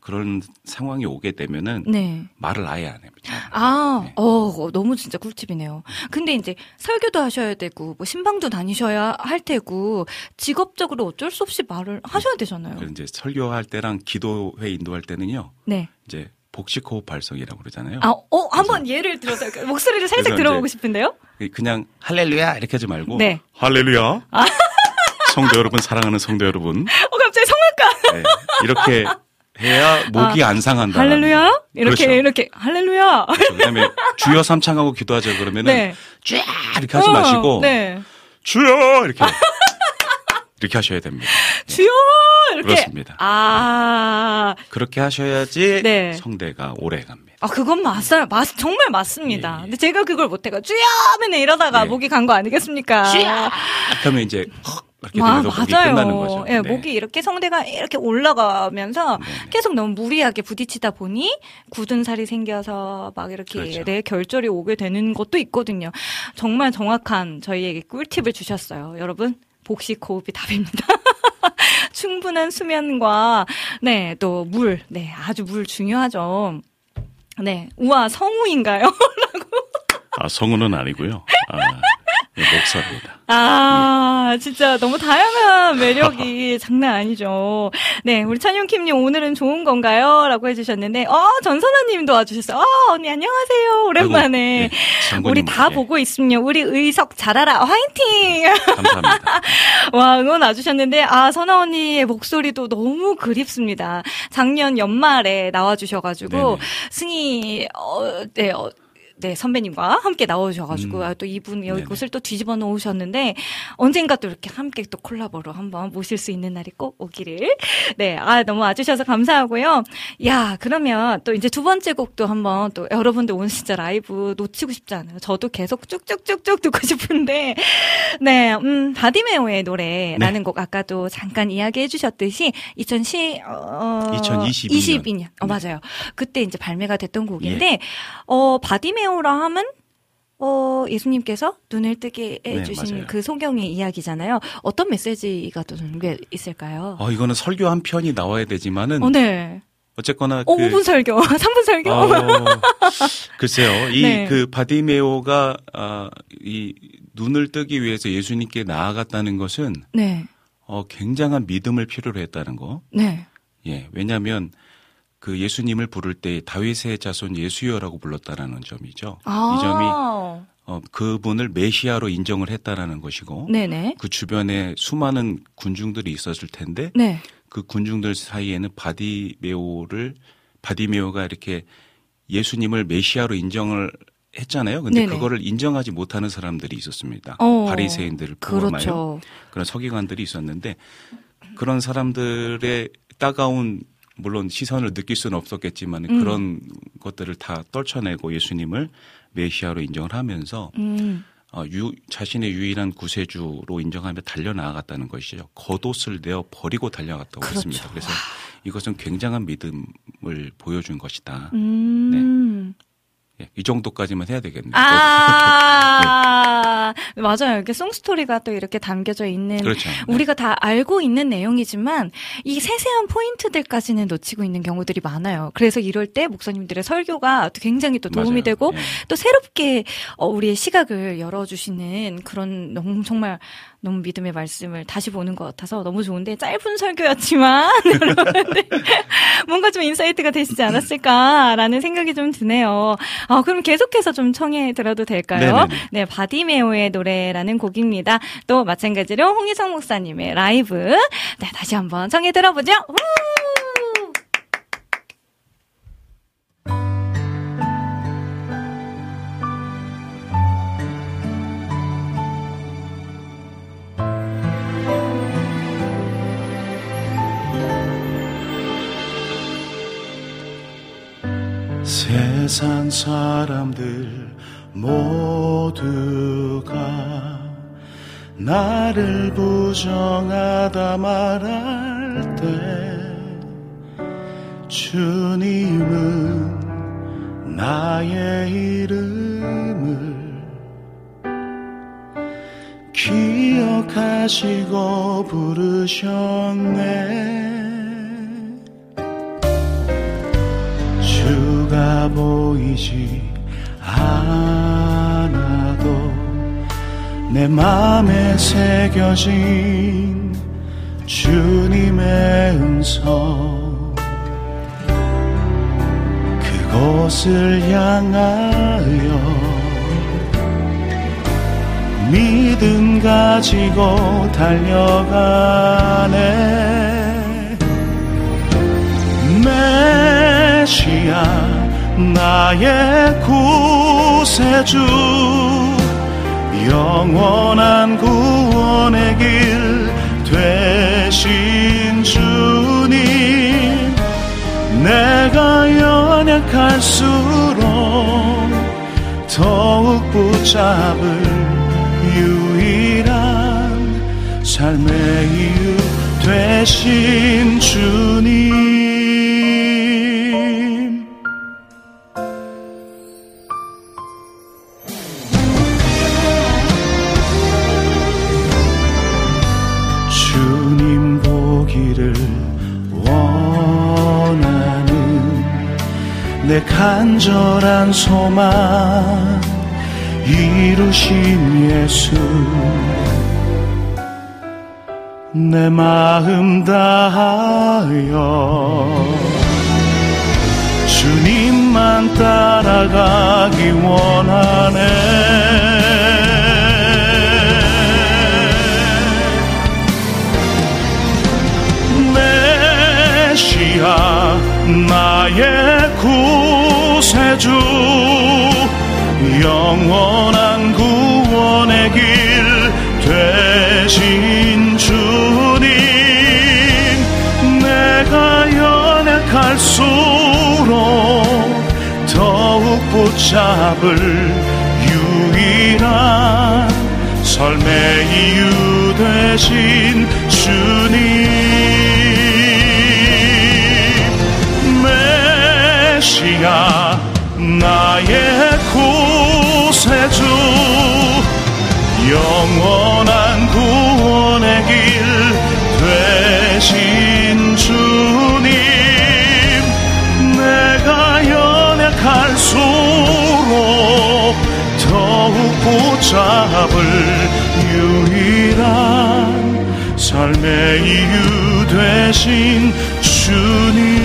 그런 상황이 오게 되면은 네. 말을 아예 안 합니다. 아, 네. 어, 너무 진짜 꿀팁이네요. 근데 이제 설교도 하셔야 되고, 뭐 신방도 다니셔야 할 테고, 직업적으로 어쩔 수 없이 말을 하셔야 되잖아요. 이제 설교할 때랑 기도회 인도할 때는요. 네. 이제 복식 호흡 발성이라고 그러잖아요. 아, 어, 한번 예를 들어서 목소리를 살짝 들어보고 싶은데요? 그냥 할렐루야 이렇게 하지 말고 네. 할렐루야. 성도 여러분 사랑하는 성도 여러분 어, 갑자기 성악가. 네, 이렇게 해야 목이 안 상한다. 아, 할렐루야? 이렇게, 그렇죠. 이렇게, 할렐루야. 그렇죠. 그 다음에 주여 삼창하고 기도하자 그러면은 네. 쫙 이렇게 하지 어, 마시고 네. 주여 이렇게 이렇게 하셔야 됩니다. 주여! 이렇게. 그렇습니다. 아, 그렇게 하셔야지 네. 성대가 오래 갑니다. 아, 그건 맞아요. 맞, 정말 맞습니다. 예, 예. 근데 제가 그걸 못해가, 주여! 맨날 이러다가 예. 목이 간 거 아니겠습니까? 딱 하면 이제 헉 이렇게 와, 목이 맞아요. 예, 네. 목이 이렇게 성대가 이렇게 올라가면서 네, 네. 계속 너무 무리하게 부딪히다 보니 굳은 살이 생겨서 막 이렇게 그렇죠. 내 결절이 오게 되는 것도 있거든요. 정말 정확한 저희에게 꿀팁을 주셨어요. 여러분, 복식 호흡이 답입니다. 충분한 수면과 네, 또 물. 네, 아주 물 중요하죠. 네. 우와, 성우인가요? 아 성우는 아니고요. 아, 네, 목사입니다. 아, 진짜 너무 다양한 매력이 장난 아니죠. 네, 우리 찬용킴님 오늘은 좋은 건가요? 라고 해주셨는데, 어, 전선아님도 와주셨어요. 어, 언니 안녕하세요. 오랜만에. 아이고, 네, 우리 다 예, 보고 있음요. 우리 의석 잘하라. 화이팅! 감사합니다. 와, 응원 와주셨는데, 아, 선아 언니의 목소리도 너무 그립습니다. 작년 연말에 나와주셔가지고, 네네. 승희, 어, 네, 어, 네, 선배님과 함께 나오셔가지고, 음. 아, 또 이분 여기 네네. 곳을 또 뒤집어 놓으셨는데, 언젠가 또 이렇게 함께 또 콜라보로 한번 모실 수 있는 날이 꼭 오기를. 네, 아, 너무 와주셔서 감사하고요. 야, 그러면 또 이제 두 번째 곡도 한번 또 여러분들 오늘 진짜 라이브 놓치고 싶지 않아요. 저도 계속 쭉쭉쭉쭉 듣고 싶은데, 네, 음, 바디메오의 노래라는 곡 아까도 잠깐 이야기해 주셨듯이 2010, 어, 2022 년. 22년. 어, 네. 맞아요. 그때 이제 발매가 됐던 곡인데, 어, 바디메오 라 하면 어, 예수님께서 눈을 뜨게 네, 해주신 맞아요. 그 소경의 이야기잖아요. 어떤 메시지가 또 담겨 있을까요? 어, 이거는 설교 한 편이 나와야 되지만은 어, 네. 어쨌거나 어, 그 5분 설교, 3분 설교. 어, 글쎄요. 이 네. 그 바디메오가 아, 이 눈을 뜨기 위해서 예수님께 나아갔다는 것은 네. 어, 굉장한 믿음을 필요로 했다는 거. 네. 예. 왜냐하면 그 예수님을 부를 때 다윗의 자손 예수여라고 불렀다라는 점이죠. 아. 이 점이 어, 그분을 메시아로 인정을 했다라는 것이고 네네. 그 주변에 수많은 군중들이 있었을 텐데 네. 그 군중들 사이에는 바디메오를 바디메오가 이렇게 예수님을 메시아로 인정을 했잖아요. 근데 네네. 그거를 인정하지 못하는 사람들이 있었습니다. 어, 바리새인들을 포함하여 그렇죠. 그런 서기관들이 있었는데 그런 사람들의 따가운 물론 시선을 느낄 수는 없었겠지만 음. 그런 것들을 다 떨쳐내고 예수님을 메시아로 인정을 하면서 음. 어, 유, 자신의 유일한 구세주로 인정하며 달려나갔다는 것이죠. 겉옷을 내어 버리고 달려갔다고 그렇죠. 했습니다. 그래서 이것은 굉장한 믿음을 보여준 것이다. 음. 예, 이 정도까지만 해야 되겠네요. 아, 맞아요. 이렇게 song story가 또 이렇게 담겨져 있는 그렇죠. 네. 우리가 다 알고 있는 내용이지만 이 세세한 포인트들까지는 놓치고 있는 경우들이 많아요. 그래서 이럴 때 목사님들의 설교가 또 굉장히 또 도움이 맞아요. 되고 예. 또 새롭게 어, 우리의 시각을 열어주시는 그런 너무 정말 너무 믿음의 말씀을 다시 보는 것 같아서 너무 좋은데 짧은 설교였지만 뭔가 좀 insight가 되시지 않았을까라는 생각이 좀 드네요. 아, 그럼 계속해서 좀 청해 들어도 될까요? 네네네. 네, 바디메오의 노래라는 곡입니다. 또 마찬가지로 홍희성 목사님의 라이브. 네, 다시 한번 청해 들어보죠. 우! 세상 사람들 모두가 나를 부정하다 말할 때 주님은 나의 이름을 기억하시고 부르셨네 주가 보이지 않아도 내 맘에 새겨진 주님의 음성. 그곳을 향하여 믿음 가지고 달려가네. 메시아 나의 구세주 영원한 구원의 길 되신 주님 내가 연약할수록 더욱 붙잡을 유일한 삶의 이유 되신 주님 간절한 소망 이루신 예수. 내 마음 다하여 주님만 따라가기 원하네. 메시아 나의 구 세주 영원한 구원의 길 되신 주님 내가 연약할수록 더욱 붙잡을 유일한 삶의 이유 되신 주님 메시아 나의 구세주 영원한 구원의 길 되신 주님 내가 연약할수록 더욱 붙잡을 유일한 삶의 이유 되신 주님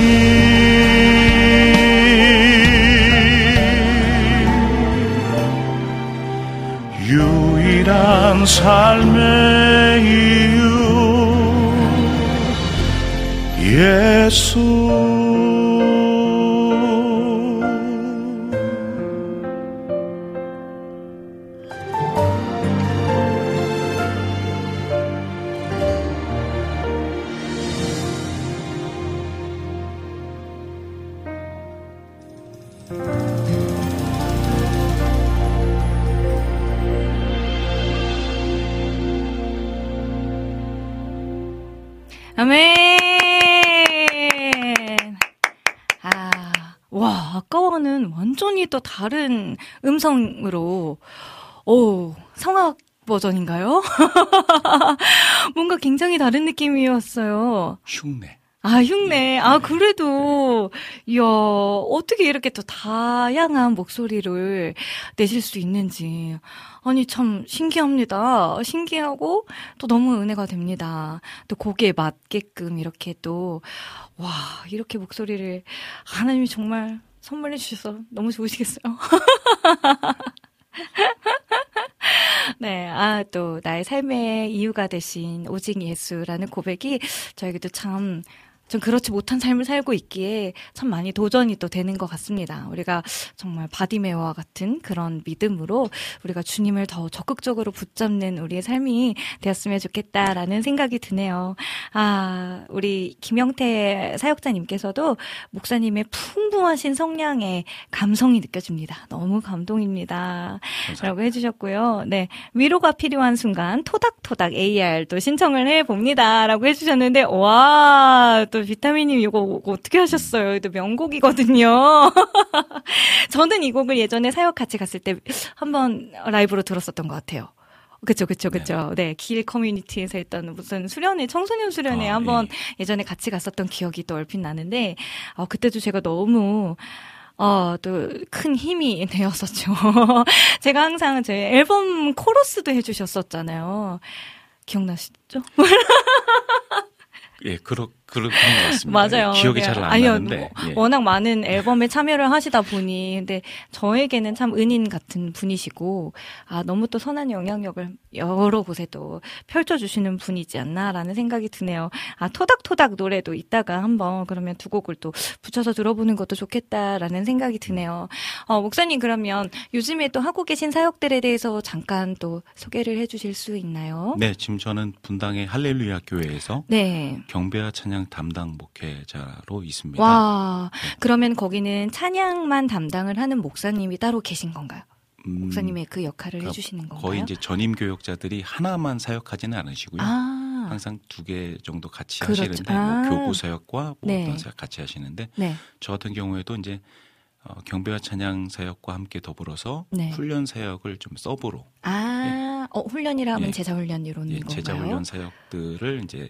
한 삶의 이유 예수 다른 음성으로, 오, 성악 버전인가요? 뭔가 굉장히 다른 느낌이었어요. 흉내. 아, 흉내. 아, 그래도, 이야, 어떻게 이렇게 또 다양한 목소리를 내실 수 있는지. 아니, 참, 신기합니다. 신기하고, 또 너무 은혜가 됩니다. 또 곡에 맞게끔 이렇게 또, 와, 이렇게 목소리를, 하나님이 정말 선물해 주셔서 너무 좋으시겠어요. 네, 아, 또, 나의 삶의 이유가 되신 오직 예수라는 고백이 저에게도 참, 좀 그렇지 못한 삶을 살고 있기에 참 많이 도전이 또 되는 것 같습니다. 우리가 정말 바디메어와 같은 그런 믿음으로 우리가 주님을 더 적극적으로 붙잡는 우리의 삶이 되었으면 좋겠다라는 생각이 드네요. 아, 우리 김영태 사역자님께서도 목사님의 풍부하신 성량의 감성이 느껴집니다. 너무 감동입니다. 라고 해주셨고요. 네. 위로가 필요한 순간 토닥토닥 AR도 신청을 해봅니다. 라고 해주셨는데, 와, 또 비타민님 이거 어떻게 하셨어요? 이거 명곡이거든요. 저는 이 곡을 예전에 사역 같이 갔을 때 한번 라이브로 들었었던 것 같아요. 그쵸, 그쵸, 그쵸. 네, 길 커뮤니티에서 했던 무슨 수련회, 청소년 수련회 아, 한번 예. 전에 같이 갔었던 기억이 또 얼핏 나는데, 어, 그때도 제가 너무, 어, 또 큰 힘이 되었었죠. 제가 항상 제 앨범 코러스도 해주셨었잖아요. 기억나시죠? 예, 그러, 그런, 것 같습니다. 맞아요. 기억이 네. 잘안 아니요, 나는데. 뭐, 예. 워낙 많은 앨범에 참여를 하시다 보니, 근데 저에게는 참 은인 같은 분이시고, 아, 너무 또 선한 영향력을 여러 곳에 또 펼쳐주시는 분이지 않나라는 생각이 드네요. 아, 토닥토닥 노래도 이따가 한번 그러면 두 곡을 또 붙여서 들어보는 것도 좋겠다라는 생각이 드네요. 어, 목사님 그러면 요즘에 또 하고 계신 사역들에 대해서 잠깐 또 소개를 해주실 수 있나요? 네, 지금 저는 분당의 할렐루야 교회에서 네. 경배와 찬양 담당 목회자로 있습니다. 와, 그러면 거기는 찬양만 담당을 하는 목사님이 따로 계신 건가요? 음, 목사님의 그 역할을 그러니까 해주시는 건가요? 거의 이제 전임 교역자들이 하나만 사역하지는 않으시고요. 아, 항상 두 개 정도 같이 그렇죠. 하시는데 아. 뭐 교구 사역과 뭐 네. 사역 같이 하시는데 네, 저 같은 경우에도 이제 어, 경배와 찬양 사역과 함께 더불어서 네. 훈련 사역을 좀 서브로 아, 어, 훈련이라 하면 예. 제자 훈련 이론인 예, 건가요? 제자 훈련 사역들을 이제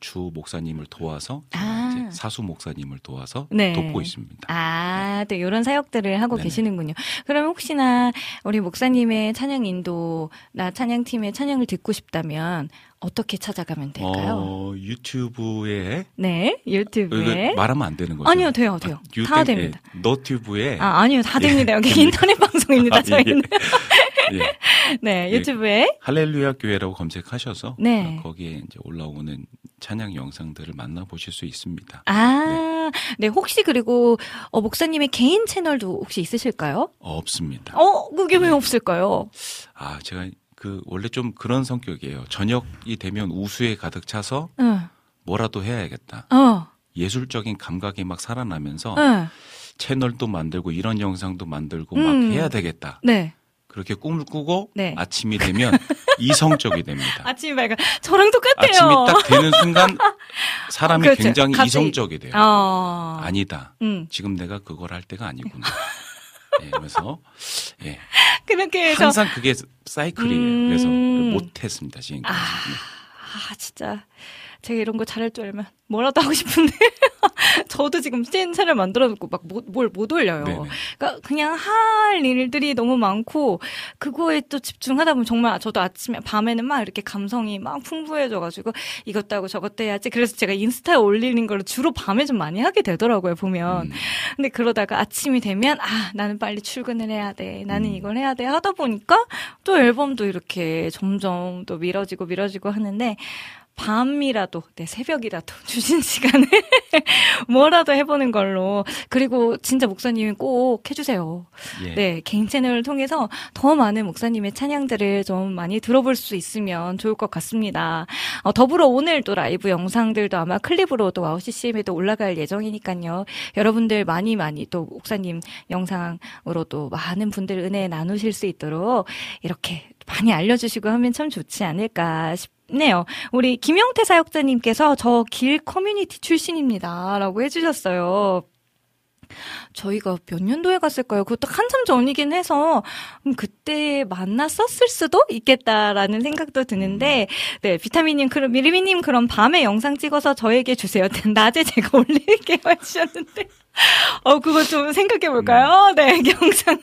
주 목사님을 도와서 아. 사수 목사님을 도와서 네. 돕고 있습니다. 아, 또 이런 사역들을 하고 네네. 계시는군요. 그럼 혹시나 우리 목사님의 찬양 인도, 나 찬양팀의 찬양을 듣고 싶다면 어떻게 찾아가면 될까요? 어, 유튜브에 네, 유튜브에. 말하면 안 되는 거죠? 아니요, 돼요, 돼요. 유- 다 땡- 됩니다. 예, 너튜브에 아, 아니요, 다 예, 됩니다. 여기 됩니다. 인터넷 방송입니다, 아, 예. 저희는. 예, 네, 예. 유튜브에. 할렐루야 교회라고 검색하셔서 네. 어, 거기에 이제 올라오는 찬양 영상들을 만나보실 수 있습니다. 아, 네, 혹시 그리고, 어, 목사님의 개인 채널도 혹시 있으실까요? 없습니다. 어, 그게 왜 없을까요? 아, 제가 그 원래 좀 그런 성격이에요. 저녁이 되면 우수에 가득 차서 응, 뭐라도 해야겠다. 어, 예술적인 감각이 막 살아나면서 응, 채널도 만들고 이런 영상도 만들고 음. 막 해야 되겠다. 네. 그렇게 꿈을 꾸고 네. 아침이 되면 이성적이 됩니다. 아침이 밝아. 저랑 똑같아요. 아침이 딱 되는 순간 사람이 그렇죠. 굉장히 갑자기. 이성적이 돼요. 어. 아니다. 음. 지금 내가 그걸 할 때가 아니구나. 예, 그래서 예, 그렇게 해서. 항상 그게 사이클이에요. 음. 그래서 못했습니다 지금까지. 네. 아, 진짜. 제가 이런 거 잘할 줄 알면 뭐라도 하고 싶은데. 저도 지금 찐차를 만들어 놓고 막 뭘못 올려요. 네네. 그러니까 그냥 할 일들이 너무 많고 그거에 또 집중하다 보면 정말 저도 아침에 밤에는 막 이렇게 감성이 막 풍부해져가지고 이것도 하고 저것도 해야지. 그래서 제가 인스타에 올리는 걸 주로 밤에 좀 많이 하게 되더라고요 보면. 음. 근데 그러다가 아침이 되면 아 나는 빨리 출근을 해야 돼. 나는 음. 이걸 해야 돼 하다 보니까 또 앨범도 이렇게 점점 또 미뤄지고 미뤄지고 하는데 밤이라도, 네, 새벽이라도 주신 시간에 뭐라도 해보는 걸로. 그리고 진짜 목사님이 꼭 해주세요. 예. 네, 개인 채널을 통해서 더 많은 목사님의 찬양들을 좀 많이 들어볼 수 있으면 좋을 것 같습니다. 어, 더불어 오늘 또 라이브 영상들도 아마 클립으로 또 와우 CCM에도 올라갈 예정이니까요. 여러분들 많이 많이 또 목사님 영상으로 또 많은 분들 은혜 나누실 수 있도록 이렇게 많이 알려주시고 하면 참 좋지 않을까 싶 네요. 우리 김영태 사역자님께서 저 길 커뮤니티 출신입니다. 라고 해주셨어요. 저희가 몇 년도에 갔을까요? 그것도 한참 전이긴 해서 음, 그때 만났었을 수도 있겠다라는 생각도 드는데 네 비타민님 그럼 미리미님 그럼 밤에 영상 찍어서 저에게 주세요. 낮에 제가 올릴게요 해주셨는데 어 그거 좀 생각해 볼까요? 네 영상을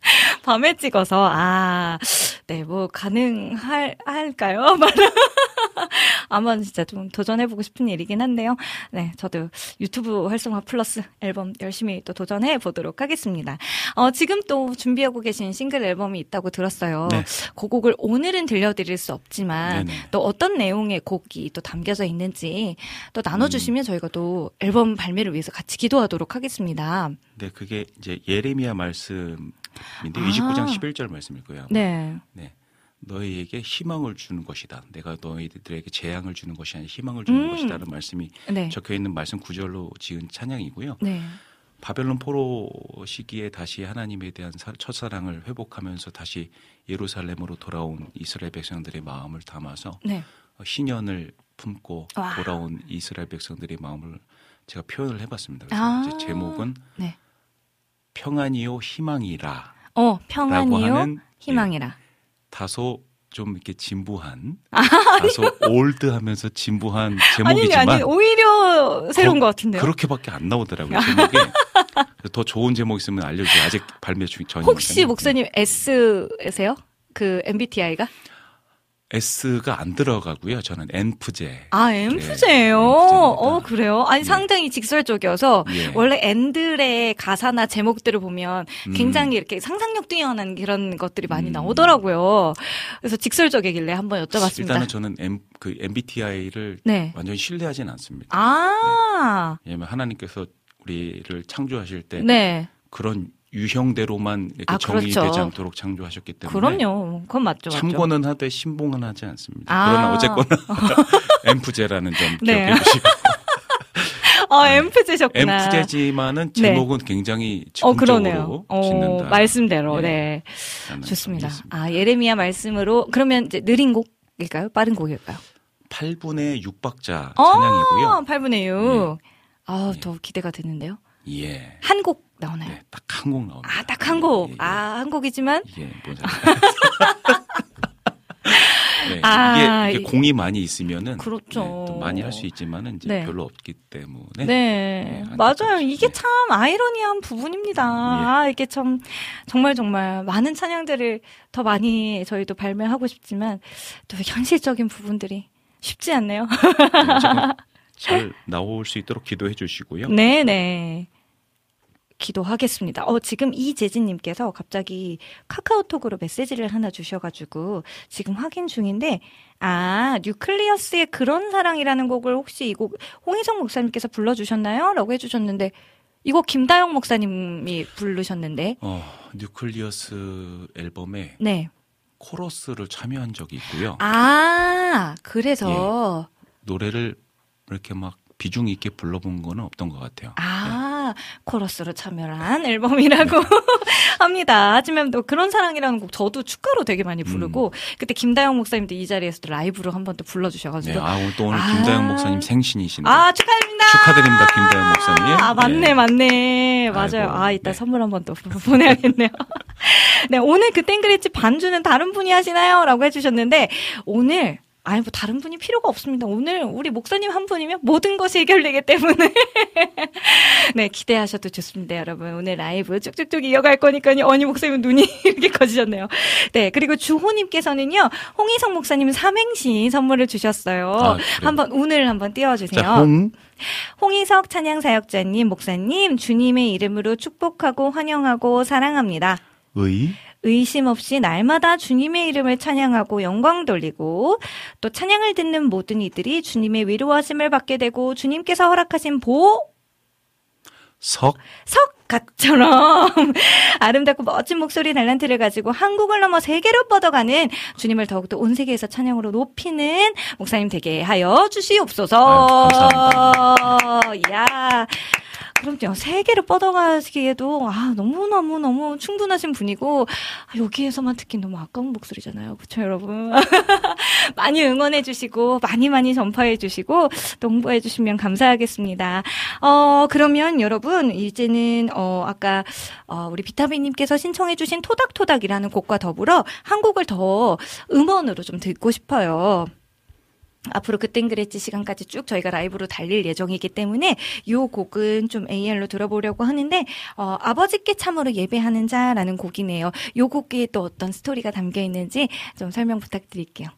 밤에 찍어서 아, 네, 뭐 가능할 할까요? 아마 진짜 좀 도전해 보고 싶은 일이긴 한데요. 네, 저도 유튜브 활성화 플러스 앨범 열심히 또 도전해 보도록 하겠습니다. 어, 지금 또 준비하고 계신 싱글 앨범이 있다고 들었어요. 네. 그 곡을 오늘은 들려드릴 수 없지만 네네. 또 어떤 내용의 곡이 또 담겨져 있는지 또 나눠주시면 저희가 또 앨범 발매를 위해서 같이 기도하도록 하겠습니다. 네, 그게 이제 예레미야 말씀 인데 아. 29장 11절 말씀일 거예요. 아마. 네. 네. 너희에게 희망을 주는 것이다. 내가 너희들에게 재앙을 주는 것이 아니라 희망을 주는 음. 것이다라는 말씀이 네. 적혀 있는 말씀 구절로 지은 찬양이고요. 네. 바벨론 포로 시기에 다시 하나님에 대한 사- 첫사랑을 회복하면서 다시 예루살렘으로 돌아온 이스라엘 백성들의 마음을 담아서 네. 어, 신년을 품고 와. 돌아온 이스라엘 백성들의 마음을 제가 표현을 해봤습니다. 그래서 아. 제목은 네. 평안이요 희망이라 어, 평안이요? 하는 희망이라. 다소 좀 이렇게 진부한 다소 올드하면서 진부한 아, 아니, 제목이지만 아니, 오히려 새로운 거- 것 같은데요. 그렇게밖에 안 나오더라고요 제목이 더 좋은 제목 있으면 알려주세요 아직 발매 중 전이니까 혹시 목사님 S세요? 그 MBTI가? S가 안 들어가고요 저는 N프제 아, 네, M프제예요. N프제입니다. 어, 그래요? 아니, 네. 상당히 직설적이어서 예. 원래 N들의 가사나 제목들을 보면 음. 굉장히 이렇게 상상력 뛰어난 그런 것들이 많이 음. 나오더라고요. 그래서 직설적이길래 한번 여쭤봤습니다. 일단은 저는 M, 그 MBTI를 네. 완전히 신뢰하진 않습니다 아, 왜냐면 하나님께서 우리를 창조하실 때 네. 그런 유형대로만 이렇게 아, 정의되지 그렇죠. 않도록 창조하셨기 때문에 그럼요. 그건 맞죠, 맞죠. 참고는 하되 신봉은 하지 않습니다. 아. 그러나 어쨌거나 엠프제라는 점 네. 기억해 주시고 아, M프제셨구나. 엠프제지만은 네. 제목은 굉장히 어, 즉흥적으로 그러네요. 어, 짓는다. 말씀대로, 네. 네. 좋습니다. 아, 예레미야 말씀으로, 그러면 이제 느린 곡일까요? 빠른 곡일까요? 8분의 6박자 어, 찬양이고요. 8분의 6. 네. 아, 네. 더 기대가 되는데요. 예. 한 곡 나오나요? 네, 딱 한 곡 나옵니다. 아, 딱 한 곡. 예, 예. 아, 한 곡이지만, 이게 뭐죠? 네, 아, 이게, 이- 이게 공이 많이 있으면은 그렇죠. 네, 또 많이 할 수 있지만은 이제 네. 별로 없기 때문에 네. 네, 맞아요. 이게 네. 참 아이러니한 부분입니다. 예. 아, 이게 참, 정말 정말 많은 찬양들을 더 많이 저희도 발매하고 싶지만, 또 현실적인 부분들이 쉽지 않네요. 네, 잘 나올 수 있도록 기도해 주시고요. 네 네. 기도하겠습니다. 어, 지금 이재진님께서 갑자기 카카오톡으로 메시지를 하나 주셔가지고 지금 확인 중인데, 아, 뉴클리어스의 그런 사랑이라는 곡을 혹시 이 곡 홍희성 목사님께서 불러주셨나요? 라고 해주셨는데, 이거 김다영 목사님이 부르셨는데, 어, 뉴클리어스 앨범에 네. 코러스를 참여한 적이 있고요. 아, 그래서, 노래를 이렇게 막 비중 있게 불러본 거는 없던 것 같아요. 아, 코러스로 참여한 앨범이라고 합니다. 하지만 또 그런 사랑이라는 곡 저도 축가로 되게 많이 부르고 그때 김다영 목사님도 이 자리에서도 라이브로 한 번또 네, 불러주셔가지고 아, 오늘 또 오늘 아. 김다영 목사님 생신이신데. 아, 축하드립니다. 축하드립니다, 김다영 목사님. 아, 맞네, 네. 맞네. 맞아요. 아이고, 아, 이따 네. 선물 한 번 또 보내야겠네요. 네, 오늘 그 땡그레치 반주는 다른 분이 하시나요? 라고 해주셨는데, 오늘, 아니, 뭐, 다른 분이 필요가 없습니다. 오늘 우리 목사님 한 분이면 모든 것이 해결되기 때문에. 네, 기대하셔도 좋습니다, 여러분. 오늘 라이브 쭉쭉쭉 이어갈 거니까요. 어니 목사님 눈이 이렇게 커지셨네요. 네, 그리고 주호님께서는요, 홍희성 목사님 삼행시 선물을 주셨어요. 아, 그래요? 한번 운을 한번 띄워주세요. 자, 홍, 홍희석 찬양사역자님, 목사님, 주님의 이름으로 축복하고 환영하고 사랑합니다. 의, 의심 없이 날마다 주님의 이름을 찬양하고 영광 돌리고 또 찬양을 듣는 모든 이들이 주님의 위로하심을 받게 되고 주님께서 허락하신 보, 석, 석갓처럼 아름답고 멋진 목소리 달란트를 가지고 한국을 넘어 세계로 뻗어가는 주님을 더욱더 온 세계에서 찬양으로 높이는 목사님 되게 하여 주시옵소서. 아유, 이야. 그럼요. 세계를 뻗어가기에도 아 너무 너무 너무 충분하신 분이고 아, 여기에서만 듣기 너무 아까운 목소리잖아요. 그렇죠, 여러분. 많이 응원해주시고 많이 많이 전파해주시고 또 홍보해주시면 감사하겠습니다. 어 그러면 여러분 이제는 어 아까 어, 우리 비타민님께서 신청해주신 토닥토닥이라는 곡과 더불어 한 곡을 더 음원으로 좀 듣고 싶어요. 앞으로 그땐 그랬지 시간까지 쭉 저희가 라이브로 달릴 예정이기 때문에 이 곡은 좀 AR로 들어보려고 하는데 어, 아버지께 참으로 예배하는 자라는 곡이네요. 이 곡에 또 어떤 스토리가 담겨 있는지 좀 설명 부탁드릴게요.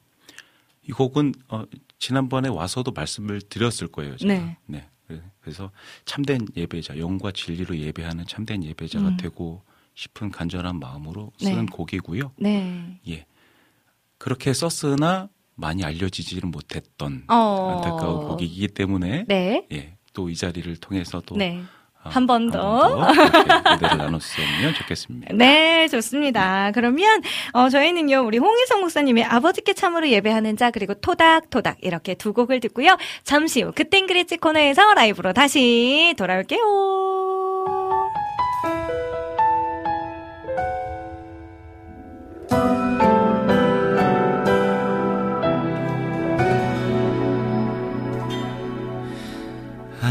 이 곡은 어, 지난번에 와서도 말씀을 드렸을 거예요. 제가. 네. 네. 그래서 참된 예배자, 영과 진리로 예배하는 참된 예배자가 음. 되고 싶은 간절한 마음으로 쓴 네. 곡이고요. 네. 예. 그렇게 썼으나 많이 알려지지는 못했던 어. 안타까운 곡이기 때문에 네. 예. 또 이 자리를 통해서 또 네. 아, 한번 한 더. 번더 이렇게 무대를 나눴으면 좋겠습니다. 네, 좋습니다. 그러면 어, 저희는요 우리 홍희성 목사님의 아버지께 참으로 예배하는 자 그리고 토닥토닥 이렇게 두 곡을 듣고요. 잠시 후 그땐 그랬지 코너에서 라이브로 다시 돌아올게요.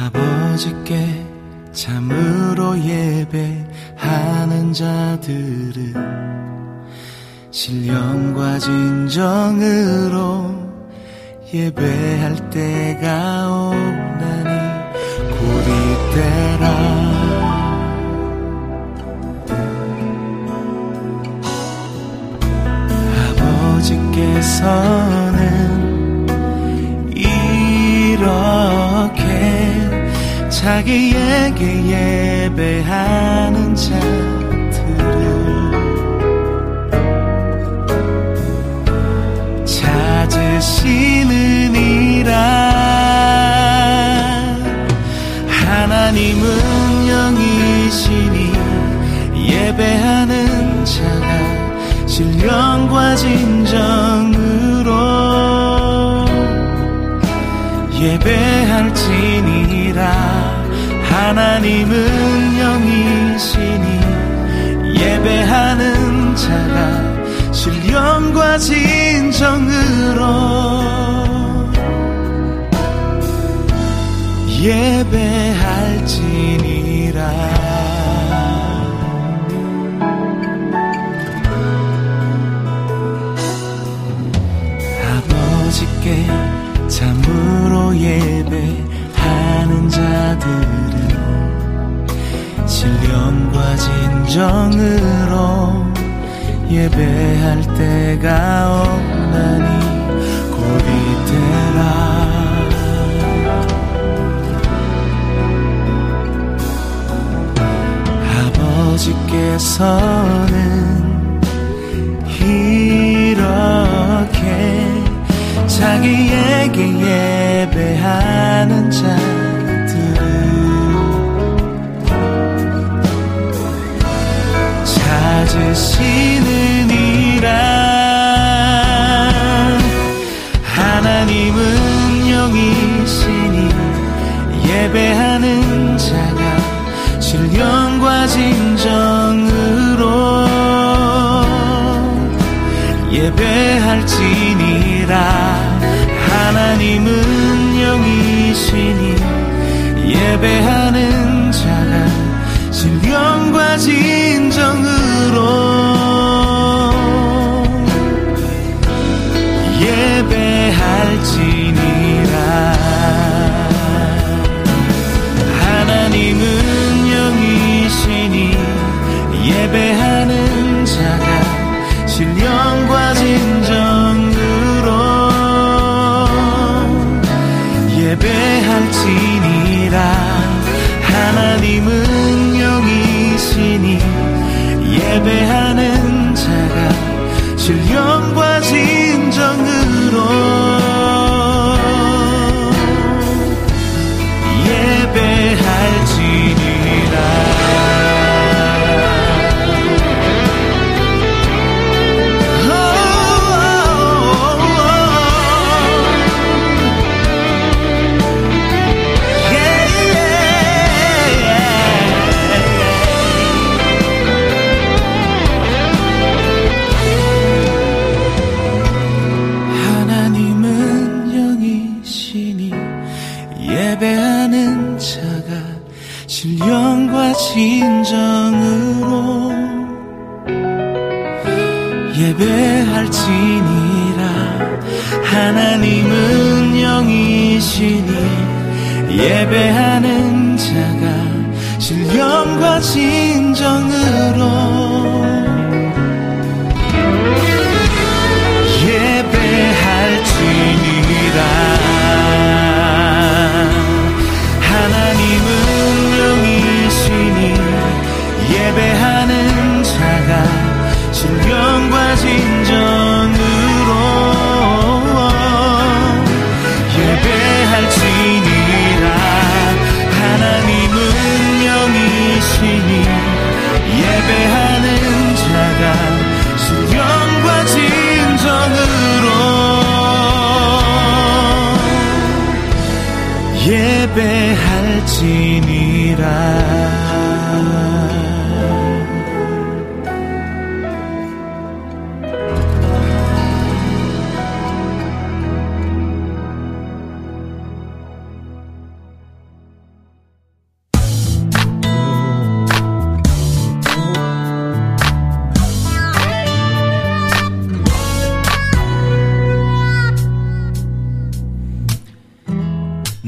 아버지께 참으로 예배하는 자들은 신령과 진정으로 예배할 때가 오나니 곧 이때라. 아버지께서는 이렇게 자기에게 예배하는 자들을 찾으시느니라 하나님은 영이시니 예배하는 자가 신령과 진정으로 예배할지니라 하나님은 영이시니 예배하는 자가 신령과 진정으로 예배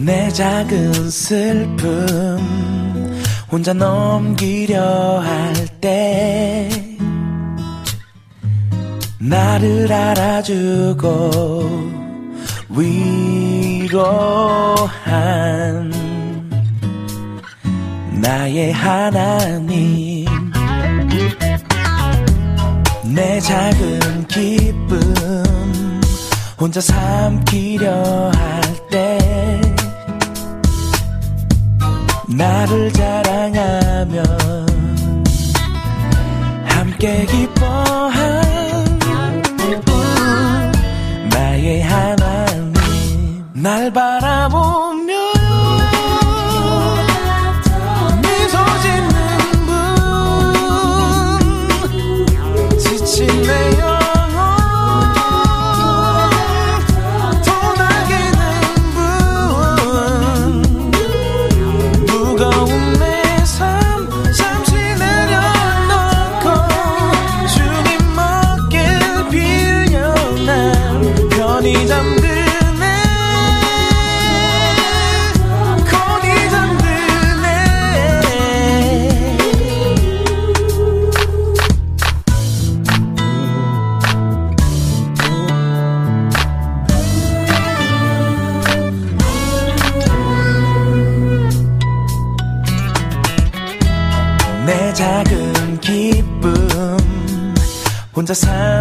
내 작은 슬픔 혼자 넘기려 할 때 나를 알아주고 위로한 나의 하나님. 내 작은 기쁨 혼자 삼키려 할 나를 자랑하며 함께 기뻐한 나의 하나님 날 바라보며 미소 짓는 분 지친 내 여. The Herz.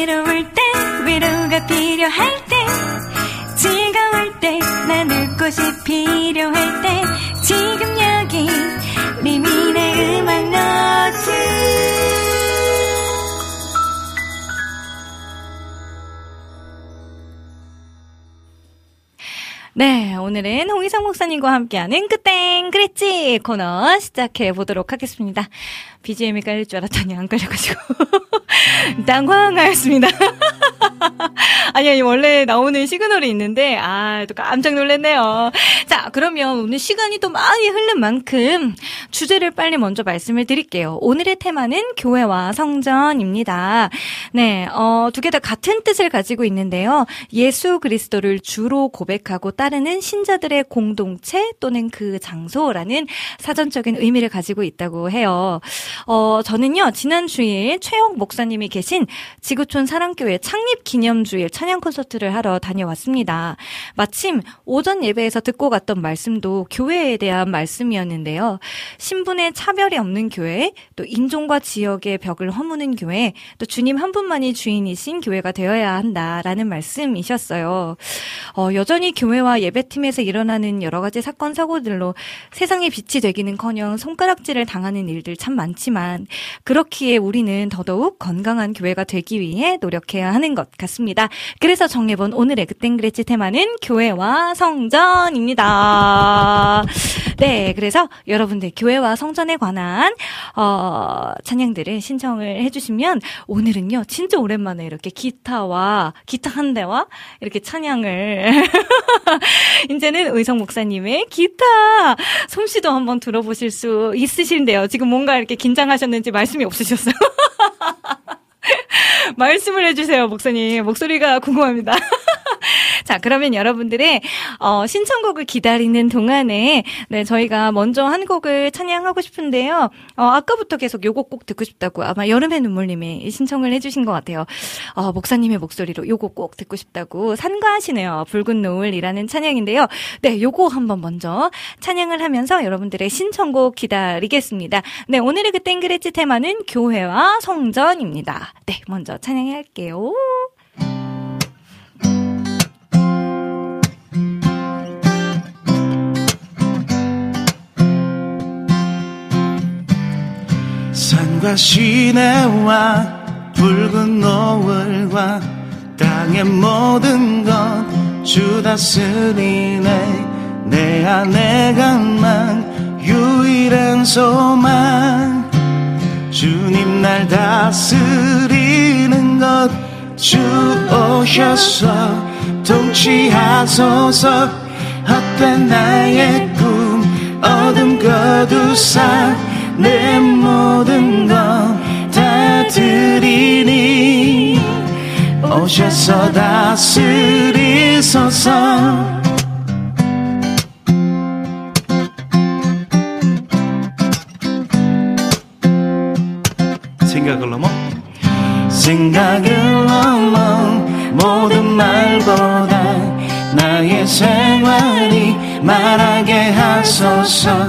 외로울 때 위로가 필요할 때 즐거울 때 나눌 곳이 필요할 때 지금 여기 리민의 음악 노트 네, 오늘은 홍의석 목사님과 함께하는 그땐 그랬지 코너 시작해 보도록 하겠습니다. BGM이 깔릴 줄 알았더니 안 깔려가지고 당황하였습니다. 아니, 아니, 원래 나오는 시그널이 있는데, 아, 또 깜짝 놀랐네요. 자, 그러면 오늘 시간이 또 많이 흐른 만큼 주제를 빨리 먼저 말씀을 드릴게요. 오늘의 테마는 교회와 성전입니다. 네, 어, 두 개 다 같은 뜻을 가지고 있는데요. 예수 그리스도를 주로 고백하고 따르는 신자들의 공동체 또는 그 장소라는 사전적인 의미를 가지고 있다고 해요. 어, 저는요, 지난 주일 최영 목사님이 계신 지구촌 사랑교회 창립 기념주일 찬양 콘서트를 하러 다녀왔습니다. 마침 오전 예배에서 듣고 갔던 말씀도 교회에 대한 말씀이었는데요. 신분의 차별이 없는 교회, 또 인종과 지역의 벽을 허무는 교회, 또 주님 한 분만이 주인이신 교회가 되어야 한다라는 말씀이셨어요. 어, 여전히 교회와 예배팀에서 일어나는 여러 가지 사건 사고들로 세상의 빛이 되기는커녕 손가락질을 당하는 일들 참 많 지만 그렇기에 우리는 더더욱 건강한 교회가 되기 위해 노력해야 하는 것 같습니다. 그래서 정해본 오늘의 그땡그레치 테마는 교회와 성전입니다. 네, 그래서 여러분들 교회와 성전에 관한 어, 찬양들을 신청을 해주시면 오늘은요 진짜 오랜만에 이렇게 기타와 기타 한 대와 이렇게 찬양을 이제는 의성 목사님의 기타 솜씨도 한번 들어보실 수 있으신데요. 지금 뭔가 이렇게 긴장하셨는지 말씀이 없으셨어요. 말씀을 해주세요, 목사님. 목소리가 궁금합니다. 자, 그러면 여러분들의 어, 신청곡을 기다리는 동안에 네, 저희가 먼저 한 곡을 찬양하고 싶은데요. 어, 아까부터 계속 요곡 꼭 듣고 싶다고 아마 여름의 눈물님이 신청을 해주신 것 같아요. 어, 목사님의 목소리로 요곡 꼭 듣고 싶다고 산과하시네요. 붉은 노을이라는 찬양인데요. 네, 요거 한번 먼저 찬양을 하면서 여러분들의 신청곡 기다리겠습니다. 네, 오늘의 그 땡그레치 테마는 교회와 성전입니다. 네, 먼저 찬양해 할게요. 산과 시내와 붉은 노을과 땅의 모든 것 주 다스리네 내 안에 간만 유일한 소망 주님 날 다스리 는 것 주 오셔서 통치하소서. 헛된 나의 꿈 어둠 거두사 내 모든 것 다 드리니. 오셔서 다스리소서. 생각을 넘어 생각을 넘어. 모든 말보다 나의 생활이 말하게 하소서.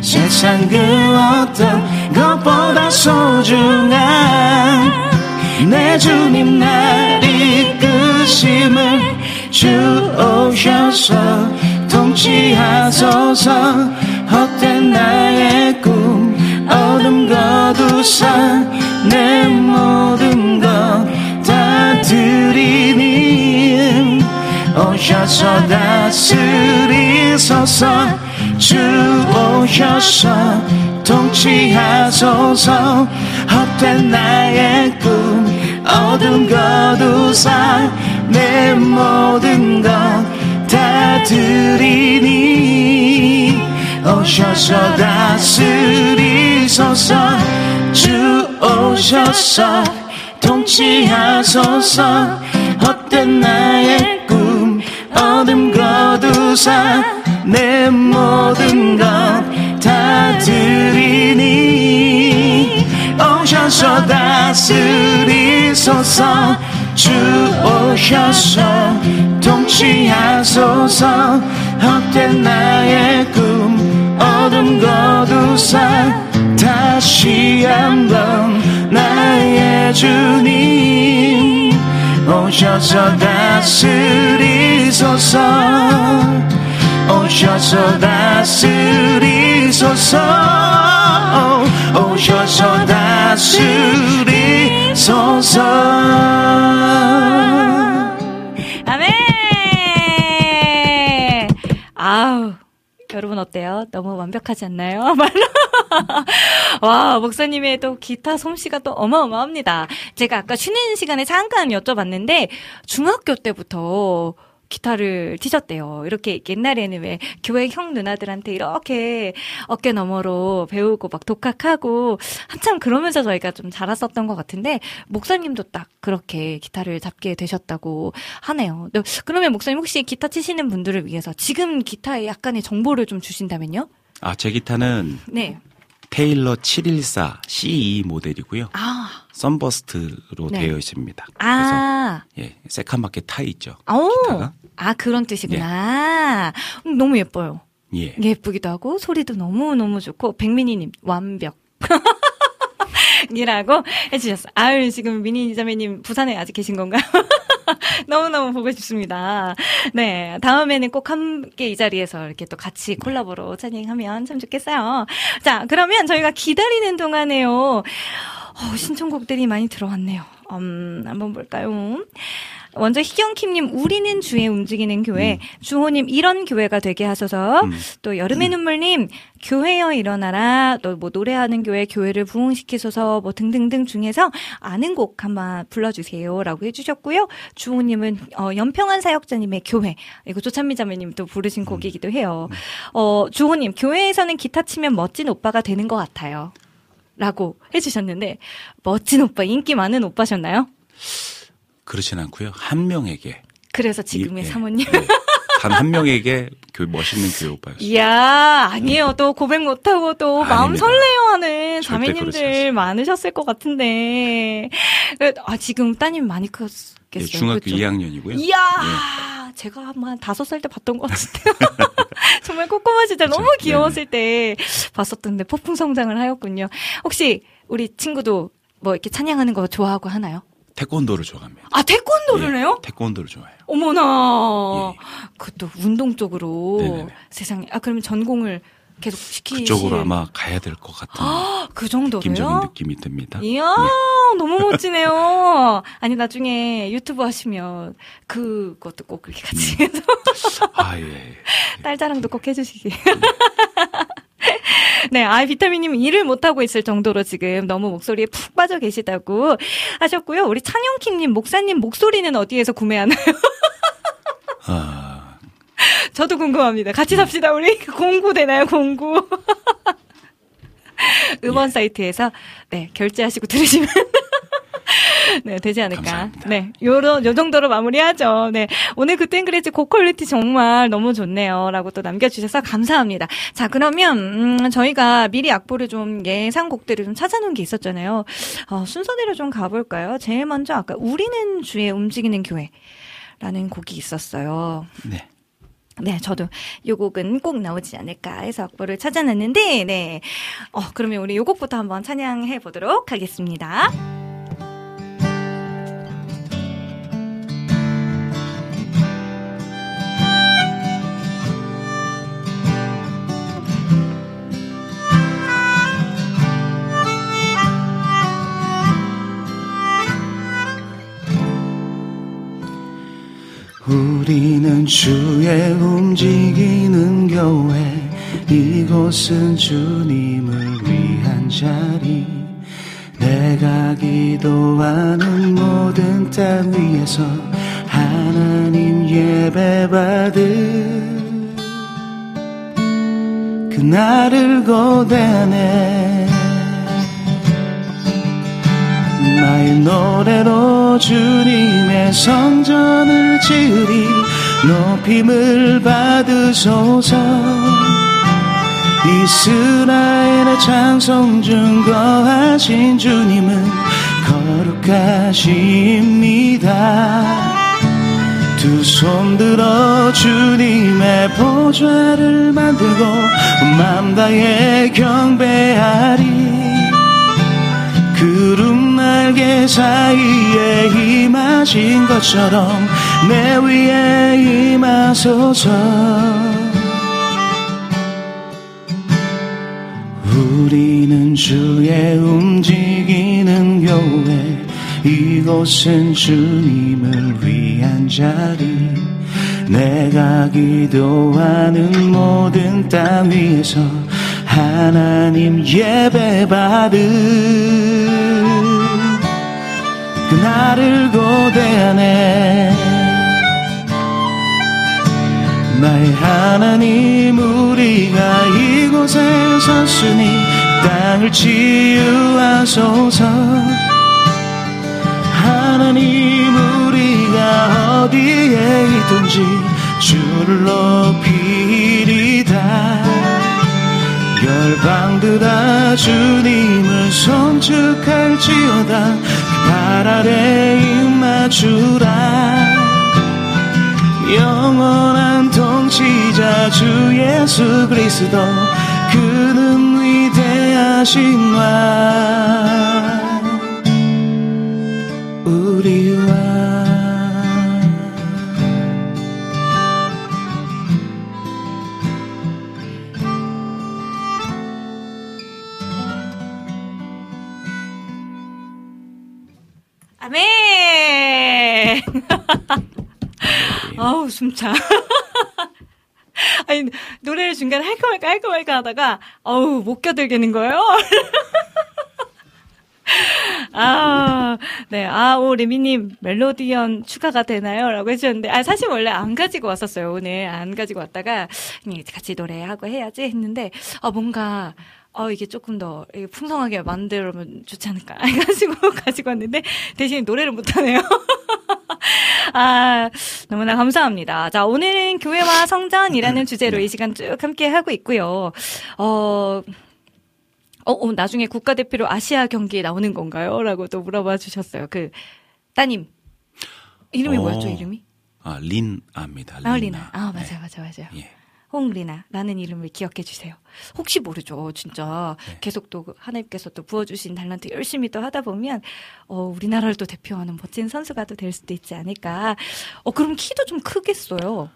세상 그 어떤 것보다 소중한 내 주님 날 이끄심을 주 오셔서 통치하소서. 헛된 나의 꿈 어둠 거두사 내 모든 오셔서 다스리소서 주 오셔서 통치하소서. 헛된 나의 꿈 어둠 거두사 내 모든 것 다 드리니. 오셔서 다스리소서 주 오셔서 통치하소서. 헛된 나의 꿈 어둠 거두사 내 모든 것 다 드리니. 오셔서 다스리소서 주 오셔서 통치하소서. 헛된 나의 꿈 어둠 거두사 다시 한번 나의 주님 오셔서 다스리소서. 오셔서 다스리소서. 오셔서 다스리소서. 아멘! 아우, 여러분 어때요? 너무 완벽하지 않나요? 와, 목사님의 또 기타 솜씨가 또 어마어마합니다. 제가 아까 쉬는 시간에 잠깐 여쭤봤는데, 중학교 때부터 기타를 치셨대요. 이렇게 옛날에는 왜 교회 형 누나들한테 이렇게 어깨 너머로 배우고 막 독학하고 한참 그러면서 저희가 좀 자랐었던 것 같은데 목사님도 딱 그렇게 기타를 잡게 되셨다고 하네요. 네, 그러면 목사님 혹시 기타 치시는 분들을 위해서 지금 기타에 약간의 정보를 좀 주신다면요? 아, 제 기타는 네. 테일러 714 CE 모델이고요. 아, 썬버스트로 네. 되어 있습니다. 아, 예, 새카맣게 타 있죠. 오, 기타가. 아 그런 뜻이구나. 음, 너무 예뻐요. 예. 예쁘기도 하고 소리도 너무 너무 좋고 백민희님 완벽. 이라고 해주셨어. 아유 지금 미니 자매님 부산에 아직 계신 건가요? 너무너무 보고 싶습니다. 네. 다음에는 꼭 함께 이 자리에서 이렇게 또 같이 콜라보로 찬양하면 참 좋겠어요. 자, 그러면 저희가 기다리는 동안에요. 어, 신청곡들이 많이 들어왔네요. 음, 한번 볼까요? 먼저 희경킴님, 우리는 주에 움직이는 교회, 주호님, 이런 교회가 되게 하소서, 또 여름의 눈물님, 교회여 일어나라, 또 뭐 노래하는 교회, 교회를 부흥시키소서, 뭐 등등등 중에서 아는 곡 한번 불러주세요. 라고 해주셨고요. 주호님은, 어, 연평한 사역자님의 교회, 이거 조찬미 자매님 또 부르신 곡이기도 해요. 어, 주호님, 교회에서는 기타 치면 멋진 오빠가 되는 것 같아요. 라고 해주셨는데, 멋진 오빠, 인기 많은 오빠셨나요? 그렇진 않고요. 한 명에게 그래서 지금의 이- 예. 사모님. 단한 명에게 교, 멋있는 교회 오빠였어요. 이야, 아니에요. 또 고백 못하고 또 마음 아닙니다. 설레요 하는 절대 그렇지 자매님들 많으셨을 것 같은데. 그, 아, 지금 따님 많이 컸겠어요. 예, 중학교 그렇죠? 2학년이고요. 이야, 제가 아마 다섯 살 때 봤던 것 같은데요. 정말 꼬꼬마실 때 너무 귀여웠을 때 봤었던데 폭풍 성장을 하였군요. 혹시 우리 친구도 뭐 이렇게 찬양하는 거 좋아하고 하나요? 태권도를 좋아합니다. 아, 태권도를 해요? 태권도를 좋아해요. 어머나. 그것도 운동 쪽으로 예. 네네네. 세상에. 아, 그러면 전공을 계속 시키실 그쪽으로 아마 가야 될 것 같은 아, 그 정도로요? 느낌적인 느낌이 듭니다. 이야, 너무 멋지네요. 아니, 나중에 유튜브 하시면 그것도 꼭 그렇게 같이 음. 해서 아, 예. 딸 자랑도 꼭 해주시기. 네, 아, 비타민님 일을 못하고 있을 정도로 지금 너무 목소리에 푹 빠져 계시다고 하셨고요. 우리 찬영킴님, 목사님 목소리는 어디에서 구매하나요? 아, 저도 궁금합니다. 같이 삽시다, 우리. 공구 되나요, 공구? 음원 사이트에서, 네, 결제하시고 들으시면. 네, 되지 않을까. 네, 요런, 요 정도로 마무리하죠. 네. 오늘 그땐 그랬지 고퀄리티 정말 너무 좋네요. 라고 또 남겨주셔서 감사합니다. 자, 그러면, 음, 저희가 미리 악보를 좀 예상곡들을 좀 찾아놓은 게 있었잖아요. 어, 순서대로 좀 가볼까요? 제일 먼저 아까 우리는 주에 움직이는 교회. 라는 곡이 있었어요. 네. 네, 저도 요 곡은 꼭 나오지 않을까 해서 악보를 찾아놨는데, 네. 어, 그러면 우리 요 곡부터 한번 찬양해 보도록 하겠습니다. 우리는 주의 움직이는 교회 이곳은 주님을 위한 자리. 내가 기도하는 모든 땅 위에서 하나님 예배 받을 그날을 고대네 나의 노래로 주님의 성전을 지으리 높임을 받으소서. 이스라엘의 찬송 중 거하신 주님은 거룩하십니다. 두손 들어 주님의 보좌를 만들고 맘 다해 경배하리. 구름 날개 사이에 임하신 것처럼 내 위에 임하소서. 우리는 주의 움직이는 교회 이곳은 주님을 위한 자리. 내가 기도하는 모든 땅 위에서 하나님 예배 받을 그날을 고대하네. 나의 하나님 우리가 이곳에 섰으니 땅을 치유하소서. 하나님 우리가 어디에 있든지 주를 높이리다. 열방들아 주님을 송축할지어다 발 아래 입맞추라. 영원한 통치자 주 예수 그리스도 그는 위대하신 왕 아멘! 아우, 숨차. 아니, 노래를 중간에 할까 말까 할까 말까 하다가, 어우, 못 겨들겠는 거예요? 아, 네. 아, 오, 레미님, 멜로디언 추가가 되나요? 라고 해주셨는데, 아, 사실 원래 안 가지고 왔었어요, 오늘. 안 가지고 왔다가, 같이 노래하고 해야지 했는데, 아, 뭔가, 어, 이게 조금 더 풍성하게 만들면 좋지 않을까 해가지고 가지고 왔는데, 대신 노래를 못하네요. 아, 너무나 감사합니다. 자, 오늘은 교회와 성전이라는 주제로 이 시간 쭉 함께 하고 있고요. 어, 어, 어, 나중에 국가대표로 아시아 경기에 나오는 건가요? 라고 또 물어봐 주셨어요. 그, 따님. 이름이 어. 뭐였죠, 이름이? 아, 린아입니다. 아. 리나. 아, 맞아요, 맞아요, 맞아요. 예. 홍리나라는 이름을 기억해 주세요. 혹시 모르죠, 진짜. 네. 계속 또 하나님께서 또 부어주신 달란트 열심히 또 하다 보면, 어, 우리나라를 또 대표하는 멋진 선수가 또 될 수도 있지 않을까. 어, 그럼 키도 좀 크겠어요.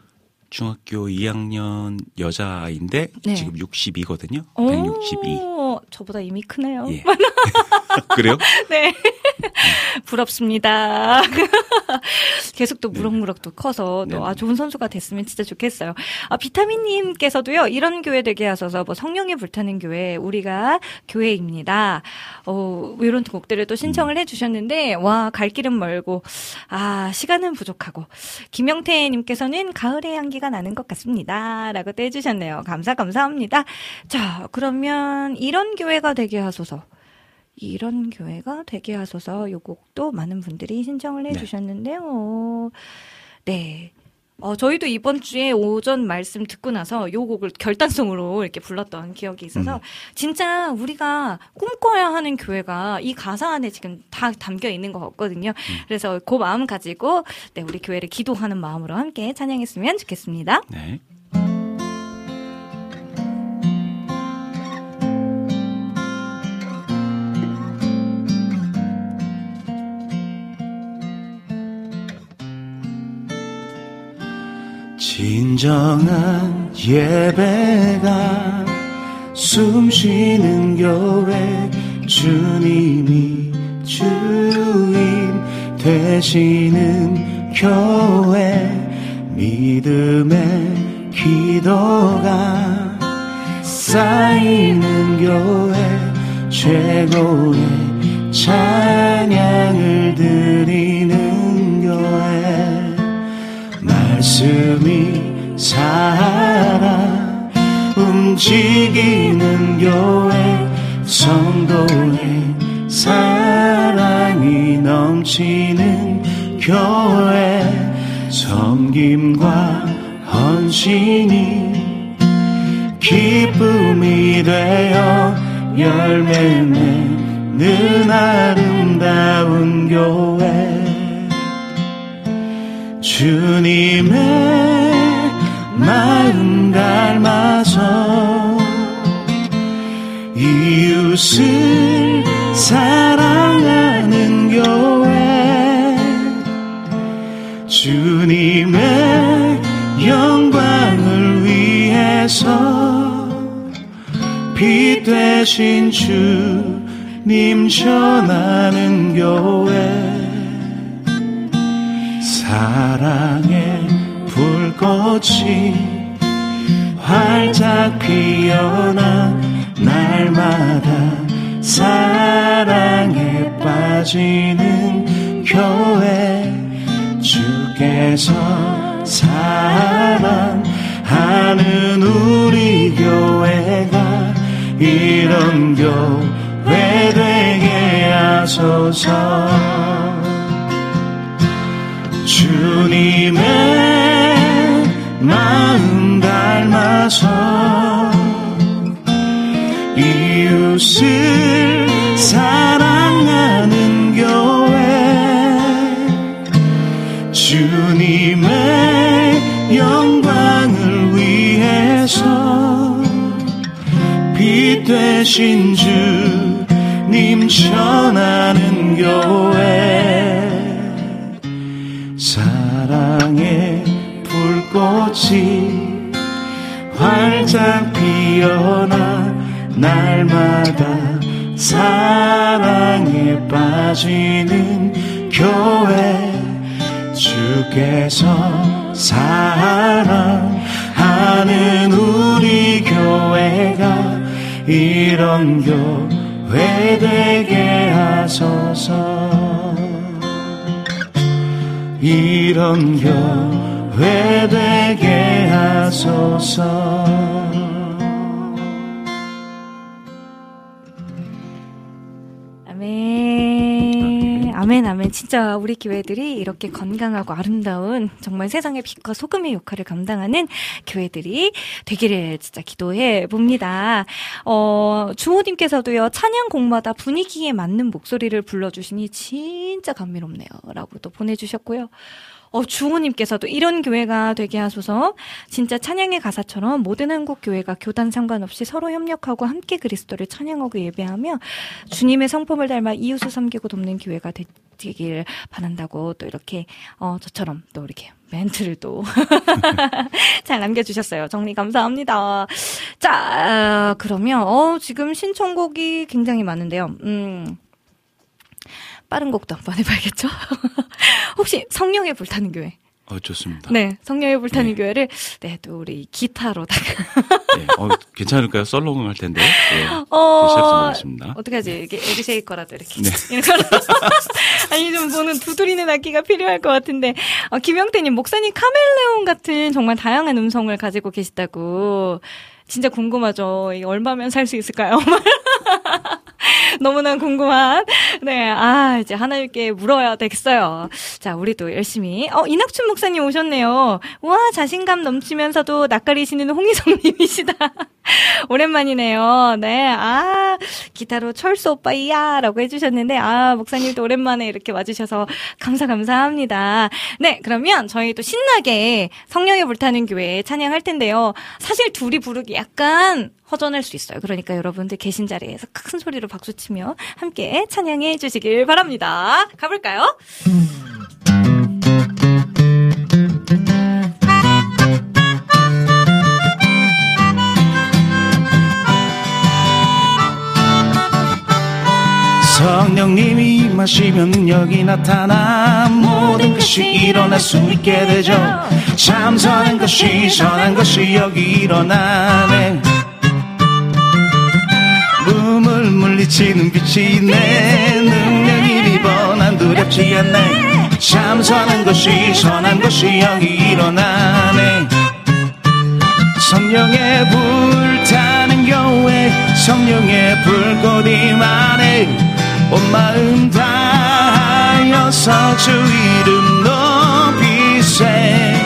중학교 2학년 여자아이인데 네. 지금 62거든요. 162. 오, 저보다 이미 크네요. 예. 그래요? 네. 부럽습니다. 계속 또 무럭무럭 또 커서 또 아, 좋은 선수가 됐으면 진짜 좋겠어요. 아, 비타민님께서도요, 이런 교회 되게 하셔서 뭐 성령이 불타는 교회, 우리가 교회입니다. 어, 이런 곡들을 또 신청을 해주셨는데, 와, 갈 길은 멀고, 아, 시간은 부족하고, 김영태님께서는 가을의 향기가 나는 것 같습니다. 라고 또 해주셨네요. 감사, 감사합니다. 자, 그러면 이런 교회가 되게 하소서. 이런 교회가 되게 하소서 요 곡도 많은 분들이 신청을 해주셨는데요. 네. 어, 저희도 이번 주에 오전 말씀 듣고 나서 요 곡을 결단성으로 이렇게 불렀던 기억이 있어서 진짜 우리가 꿈꿔야 하는 교회가 이 가사 안에 지금 다 담겨 있는 것 같거든요. 그래서 그 마음 가지고 네, 우리 교회를 기도하는 마음으로 함께 찬양했으면 좋겠습니다. 네. 진정한 예배가 숨쉬는 교회 주님이 주인 되시는 교회 믿음의 기도가 쌓이는 교회 최고의 찬양을 드리는 말씀이 살아 움직이는 교회 성도의 사랑이 넘치는 교회 섬김과 헌신이 기쁨이 되어 열매 맺는 아름다운 교회 주님의 마음 닮아서 이웃을 사랑하는 교회 주님의 영광을 위해서 빛 되신 주님 전하는 교회 사랑의 불꽃이 활짝 피어나 날마다 사랑에 빠지는 교회 주께서 사랑하는 우리 교회가 이런 교회 되게 하소서 주님의 마음 닮아서 이웃을 사랑하는 교회 주님의 영광을 위해서 빛 되신 주님 전하는 교회 날마다 사랑에 빠지는 교회 주께서 사랑하는 우리 교회가 이런 교회 되게 하소서. 이런 교회 되게 하소서 아멘. 아멘. 진짜 우리 교회들이 이렇게 건강하고 아름다운 정말 세상의 빛과 소금의 역할을 감당하는 교회들이 되기를 진짜 기도해 봅니다. 어, 주호님께서도요, 찬양 곡마다 분위기에 맞는 목소리를 불러주시니 진짜 감미롭네요. 라고 또 보내주셨고요. 어, 주호님께서도 이런 교회가 되게 하소서 진짜 찬양의 가사처럼 모든 한국 교회가 교단 상관없이 서로 협력하고 함께 그리스도를 찬양하고 예배하며 주님의 성품을 닮아 이웃을 섬기고 돕는 교회가 되길 바란다고 또 이렇게 어, 저처럼 또 이렇게 멘트를 또 잘 남겨주셨어요. 정리 감사합니다. 자, 어, 그러면 어, 지금 신청곡이 굉장히 많은데요. 음. 빠른 곡도 한번 해봐야겠죠? 혹시 성령의 불타는 교회? 어, 좋습니다. 네, 성령의 불타는 교회를 네, 또 우리 기타로다가 네, 어, 괜찮을까요? 썰렁 할 텐데. 네, 어, 시작해 보겠습니다. 어떡하지? 이게 에그쉐이 거라도 이렇게. 네. 아니, 좀 보는 두드리는 악기가 필요할 것 같은데. 어, 김영태님, 목사님 카멜레온 같은 정말 다양한 음성을 가지고 계시다고. 진짜 궁금하죠. 이게 얼마면 살 수 있을까요? 너무나 궁금한. 네, 아, 이제 하나님께 물어야 되겠어요. 자, 우리도 열심히. 어, 이낙춘 목사님 오셨네요. 와, 자신감 넘치면서도 낯가리시는 홍희성님이시다. 오랜만이네요. 네, 아, 기타로 철수 오빠이야. 라고 해주셨는데, 아, 목사님도 오랜만에 이렇게 와주셔서 감사, 감사합니다. 네, 그러면 저희 또 신나게 성령의 불타는 교회 찬양할 텐데요. 사실 둘이 부르기 약간 허전할 수 있어요. 그러니까 여러분들 계신 자리에서 큰 소리로 박수 치며 함께 찬양해 주시길 바랍니다. 가볼까요? 성령님이 임하시면 능력이 나타나 모든 것이 일어날 수 있게 되죠 참 선한 것이 선한 것이 여기 일어나네 물리치는 빛이 내 능력이 리번한 두렵지 않네. 참 선한 것이 선한 것이 여기 일어나네. 성령의 불타는 교회 성령의 불꽃 임하네. 온 마음 다하여서 주 이름 높이세.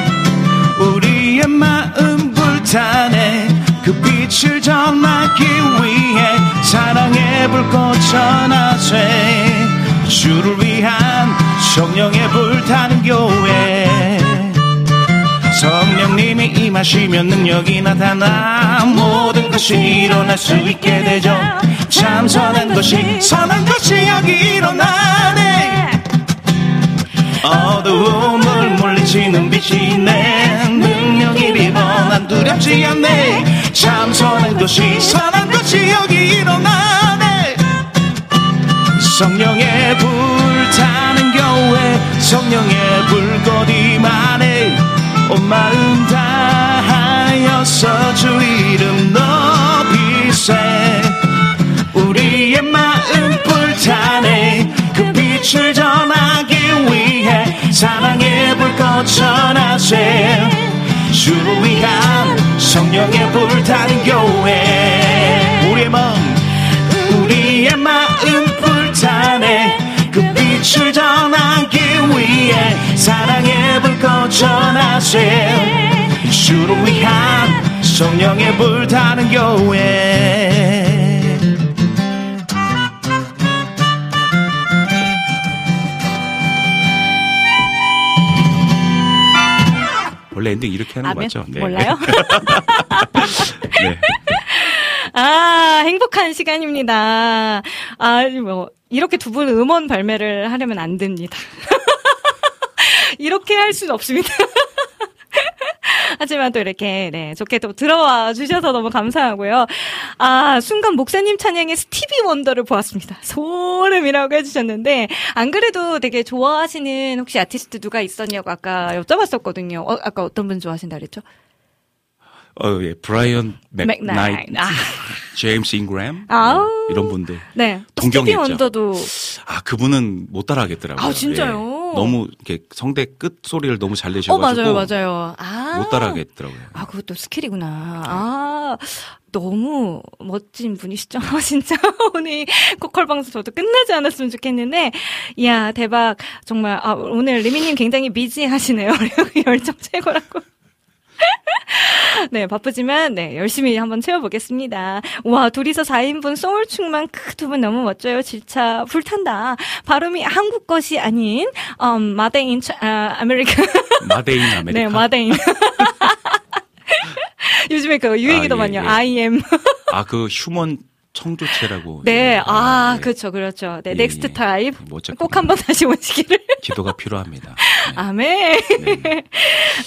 우리의 마음 불타네 그 빛을 전하기 위해 사랑의 불꽃 전하세. 주를 위한 성령의 불타는 교회. 성령님이 임하시면 능력이 나타나 모든 것이 일어날 수 있게 되죠. 참 선한 것이 선한 것이 여기 일어나네. 어두움을 물리치는 빛이 내 능력이 비 번한 두렵지 않네. 참 선한 것이 선한 것이 여기 일어나네. 성령의 불타는 교회 성령의 임하네 온 마음 다하여서 주 이름 높이세. 우리의 마음 불타네. 그 빛을 전하기 위해 사랑의 불꽃 전하세 주를 위한 성령의 불타는 교회. 우리의 마음 우리의 마음 불타네. 그 빛을 전하기 위해 사랑의 불꽃 전하세 주를 위한 성령의 불타는 교회 원래 엔딩 이렇게 하는 거 아멘? 맞죠? 네. 몰라요? 네. 아, 행복한 시간입니다. 아, 뭐, 이렇게 두 분 음원 발매를 하려면 안 됩니다. 이렇게 할 수는 없습니다. 하지만 또 이렇게, 네, 좋게 또 들어와 주셔서 너무 감사하고요. 아, 순간 목사님 찬양의 스티비 원더를 보았습니다. 소름이라고 해주셨는데, 안 그래도 되게 좋아하시는 혹시 아티스트 누가 있었냐고 아까 여쭤봤었거든요. 어, 아까 어떤 분 좋아하신다 그랬죠? 어, 예. 브라이언 맥나이트. 아. 제임스 잉그램 아우. 뭐 이런 분들. 네. 또 스티비 동경했죠. 원더도 아, 그분은 못 따라하겠더라고요. 아, 진짜요? 예. 너무 이렇게 성대 끝 소리를 너무 잘 어, 내셔가지고 맞아요, 맞아요. 아. 못 따라하겠더라고요. 아, 그것도 스킬이구나. 아, 너무 멋진 분이시죠? 진짜 오늘 보컬 방송 저도 끝나지 않았으면 좋겠는데, 이야 대박 정말 아, 오늘 리민님 굉장히 미지하시네요. 열정 최고라고. 네, 바쁘지만, 네, 열심히 한번 채워보겠습니다. 와, 둘이서 4인분 소울충만 두분 너무 멋져요. 진짜 불탄다. 발음이 한국 것이 아닌, 음, made in, 아, America. made in America. 네, made in. 요즘에 그 유행이더만요. 아, 예, 예. I am. 아, 그 휴먼 청조체라고. 네, 예. 아, 그렇죠, 그렇죠. 네, 예, next 예. 타입. 뭐 꼭 한번 다시 오시기를. 기도가 필요합니다. 아멘.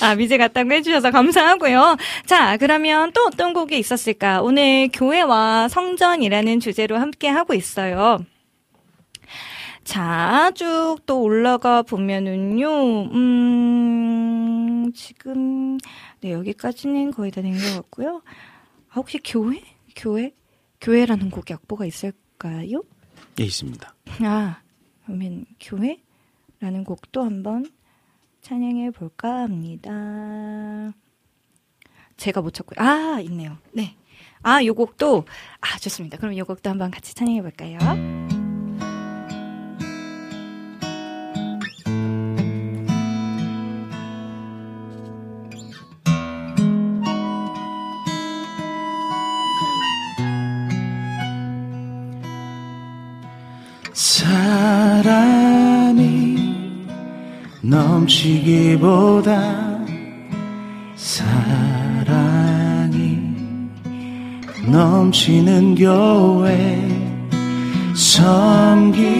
아, 미제 같다고 해주셔서 감사하고요. 자, 그러면 또 어떤 곡이 있었을까? 오늘 교회와 성전이라는 주제로 함께 하고 있어요. 자, 쭉 또 올라가 보면은요, 음, 지금, 네, 여기까지는 거의 다 된 것 같고요. 아, 혹시 교회? 교회? 교회라는 곡 약보가 있을까요? 예, 있습니다. 아, 그러면 교회라는 곡도 한번 찬양해 볼까 합니다. 제가 못 찾고, 아, 있네요. 네. 아, 요 곡도, 아, 좋습니다. 그럼 요 곡도 한번 같이 찬양해 볼까요? 넘치기보다 사랑이 넘치는 교회 섬김을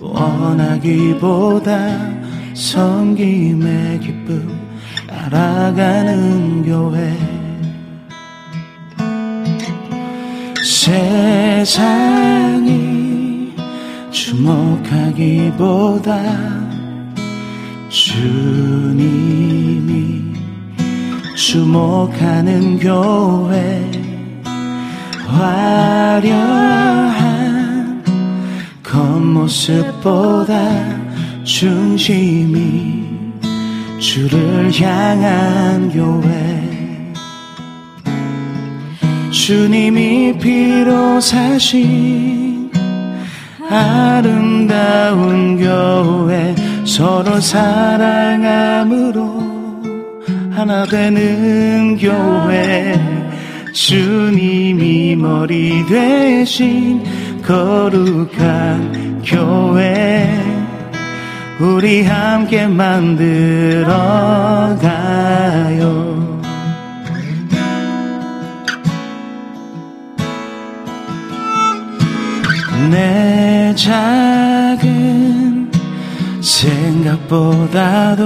원하기보다 섬김의 기쁨 알아가는 교회. 세상이 주목하기보다 주님이 주목하는 교회 화려한 겉모습보다 중심이 주를 향한 교회. 주님이 피로 사신 아름다운 교회 서로 사랑함으로 하나 되는 교회. 주님이 머리 되신 거룩한 교회 우리 함께 만들어 가요 내 작은 생각보다도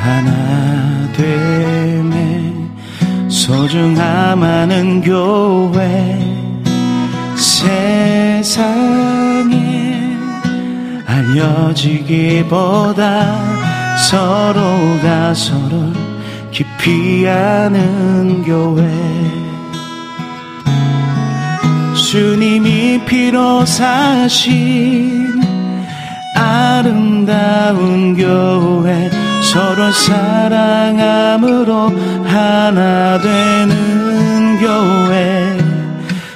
하나 되네. 소중함 하는 교회 세상에 알려지기보다 서로가 서로 깊이 아는 교회 주님이 피로 사신 아름다운 교회 서로 사랑함으로 하나 되는 교회.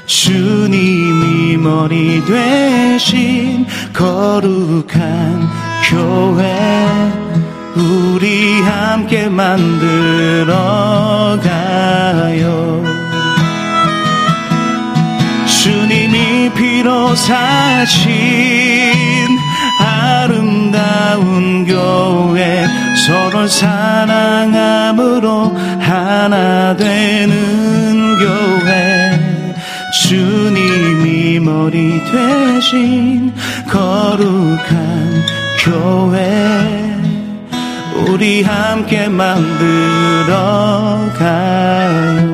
주님이 머리 되신 거룩한 교회 우리 함께 만들어 가요 피로 사신 아름다운 교회 서로 사랑함으로 하나 되는 교회. 주님이 머리 되신 거룩한 교회. 우리 함께 만들어 가요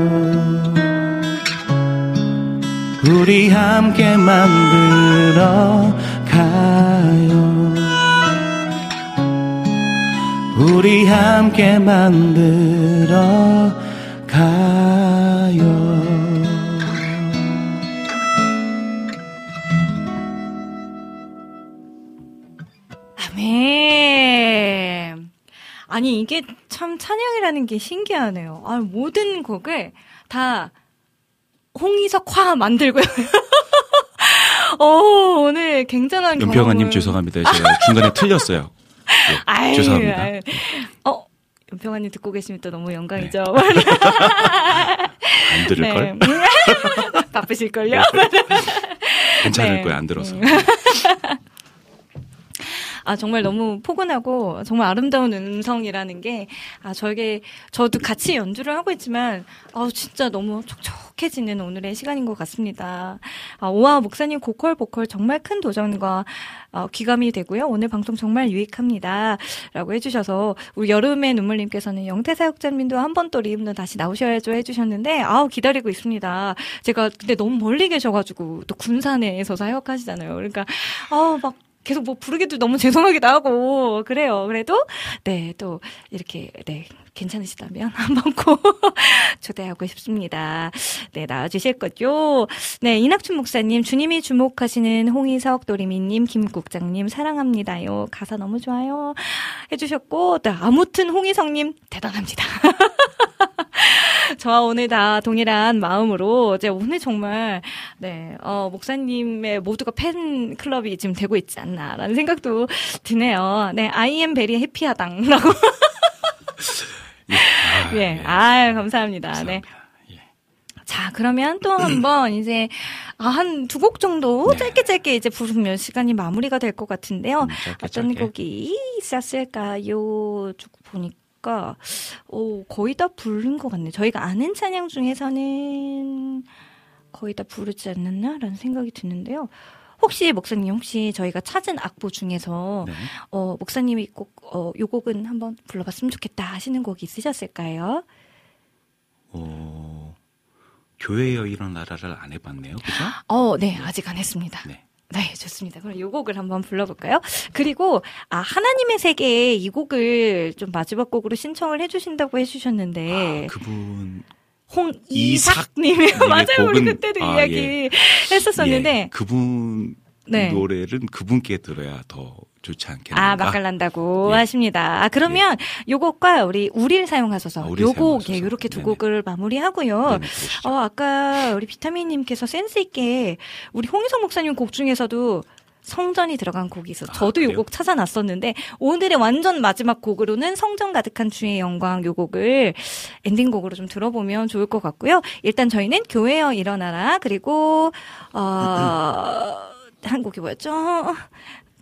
우리 함께 만들어 가요. 우리 함께 만들어 가요. 아멘. 아니, 이게 참참 찬양이라는 게 신기하네요. 아, 모든 곡을 다 홍이석화 만들고요. 어, 오늘 굉장한 연평아님 죄송합니다. 제가 중간에 틀렸어요. 예, 아유, 죄송합니다. 아유. 어, 연평아님 듣고 계시면 또 너무 영광이죠. 안 들을 걸? 네. 바쁘실걸요? 괜찮을 네. 거야 안 들어서. 아, 정말 너무 포근하고 정말 아름다운 음성이라는 게, 아, 저에게, 저도 같이 연주를 하고 있지만, 아, 진짜 너무 촉촉해지는 오늘의 시간인 것 같습니다. 아, 오아 목사님 고컬 보컬 정말 큰 도전과 어, 귀감이 되고요. 오늘 방송 정말 유익합니다. 라고 해주셔서, 우리 여름의 눈물님께서는 영태 사역자님도 한 번 또 리음도 다시 나오셔야죠 해주셨는데, 아우, 기다리고 있습니다. 제가 근데 너무 멀리 계셔가지고, 또 군산에서 사역하시잖아요. 그러니까, 아우, 막, 계속 뭐 부르기도 너무 죄송하기도 하고 그래요. 그래도 네 또 이렇게 네 괜찮으시다면 한번 꼭 초대하고 싶습니다. 네 나와주실 거죠. 네 이낙춘 목사님 주님이 주목하시는 홍희석 도리미님 김국장님 사랑합니다요. 가사 너무 좋아요 해주셨고 네, 아무튼 홍희석님 대단합니다. 저와 오늘 다 동일한 마음으로 이제 오늘 정말 네 어, 목사님의 모두가 팬 클럽이 지금 되고 있지 않나라는 생각도 드네요. 네 I am very happy하당라고. 예, 아 감사합니다. 네. 자, 그러면 또 한번 이제 아, 한 두 곡 정도 짧게 짧게 이제 부르면 시간이 마무리가 될 것 같은데요. 어떤 곡이 있었을까요? 쭉 보니까 오, 거의 다 부른 것 같네요. 저희가 아는 찬양 중에서는 거의 다 부르지 않았나라는 생각이 드는데요. 혹시 목사님 혹시 저희가 찾은 악보 중에서 어 목사님이 꼭 어 요 곡은 한번 불러봤으면 좋겠다 하시는 곡이 있으셨을까요? 어, 교회여 일어나라를 안 해봤네요. 그죠? 어, 네, 아직 안 했습니다. 네. 좋습니다. 그럼 이 곡을 한번 불러볼까요? 그리고, 아, 하나님의 세계 이 곡을 좀 마지막 곡으로 신청을 해주신다고 해주셨는데. 그분 홍이삭님이 이삭님의 맞아요. 우리 곡은- 그때도 아, 이야기 예. 했었었는데. 예, 그분 네. 노래는 그분께 들어야 더 좋지 않겠는가? 아, 맛깔난다고 예. 하십니다. 아, 그러면 요곡과 우리 우리를 사용하셔서 우리를 요곡, 예, 요렇게 두 곡을 마무리하고요. 어, 아까 우리 비타민 님께서 센스 있게 우리 홍희성 목사님 곡 중에서도 성전이 들어간 곡이 있어서 저도 요곡 찾아놨었는데 오늘의 완전 마지막 곡으로는 성전 가득한 주의 영광 요 곡을 엔딩곡으로 좀 들어보면 좋을 것 같고요. 일단 저희는 교회여 일어나라 그리고 어, 한 곡이 뭐였죠?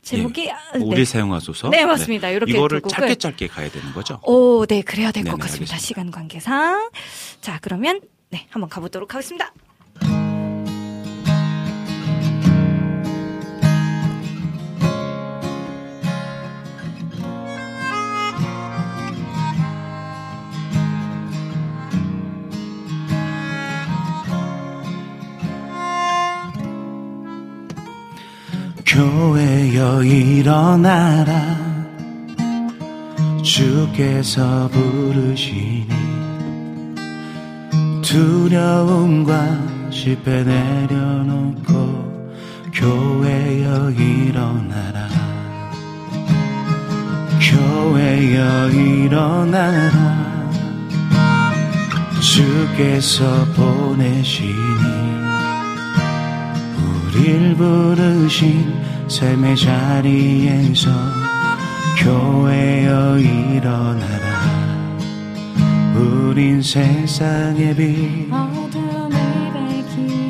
제목이 아, 네. 우리 사용하소서. 네, 맞습니다. 이렇게 이거를 짧게 짧게 가야 되는 거죠? 오, 네, 그래야 될것 네네, 같습니다. 시간 관계상. 자, 그러면 네, 한번 가보도록 하겠습니다. 교회여 일어나라. 주께서 부르시니 두려움과 실패 내려놓고 교회여 일어나라. 교회여 일어나라. 주께서 보내시니 우릴 부르신 삶의 자리에서 교회여 일어나라. 우린 세상의 빛 어둠을 밝히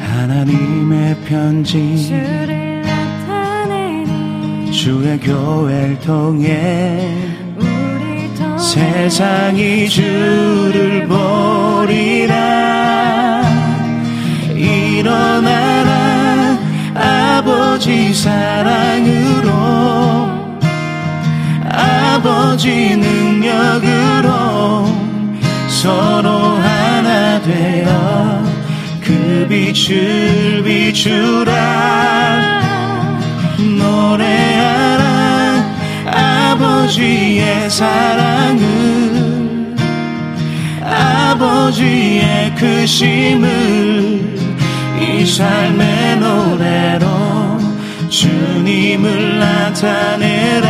하나님의 편지 주를 나타내는 주의 교회를 통해 세상이 주를 보리라. 일어나라 아버지 사랑으로 아버지 능력으로 서로 하나 되어 그 빛을 비추라. 노래하라 아버지의 사랑을 아버지의 크심을 이 삶의 노래로 주님을 나타내라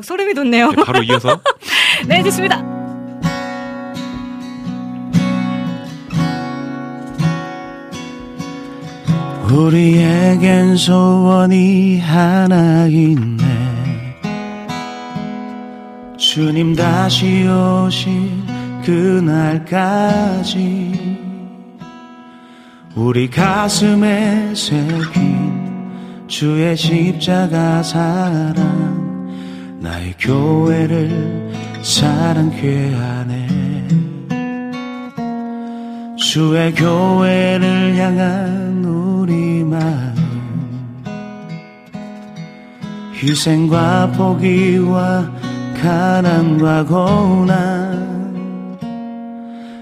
막 소름이 돋네요. 바로 이어서 네, 좋습니다. 우리에겐 소원이 하나 있네 주님 다시 오실 그날까지 우리 가슴에 새긴 주의 십자가 사랑 나의 교회를 사랑케 하네. 주의 교회를 향한 우리 마음. 희생과 포기와 가난과 고난.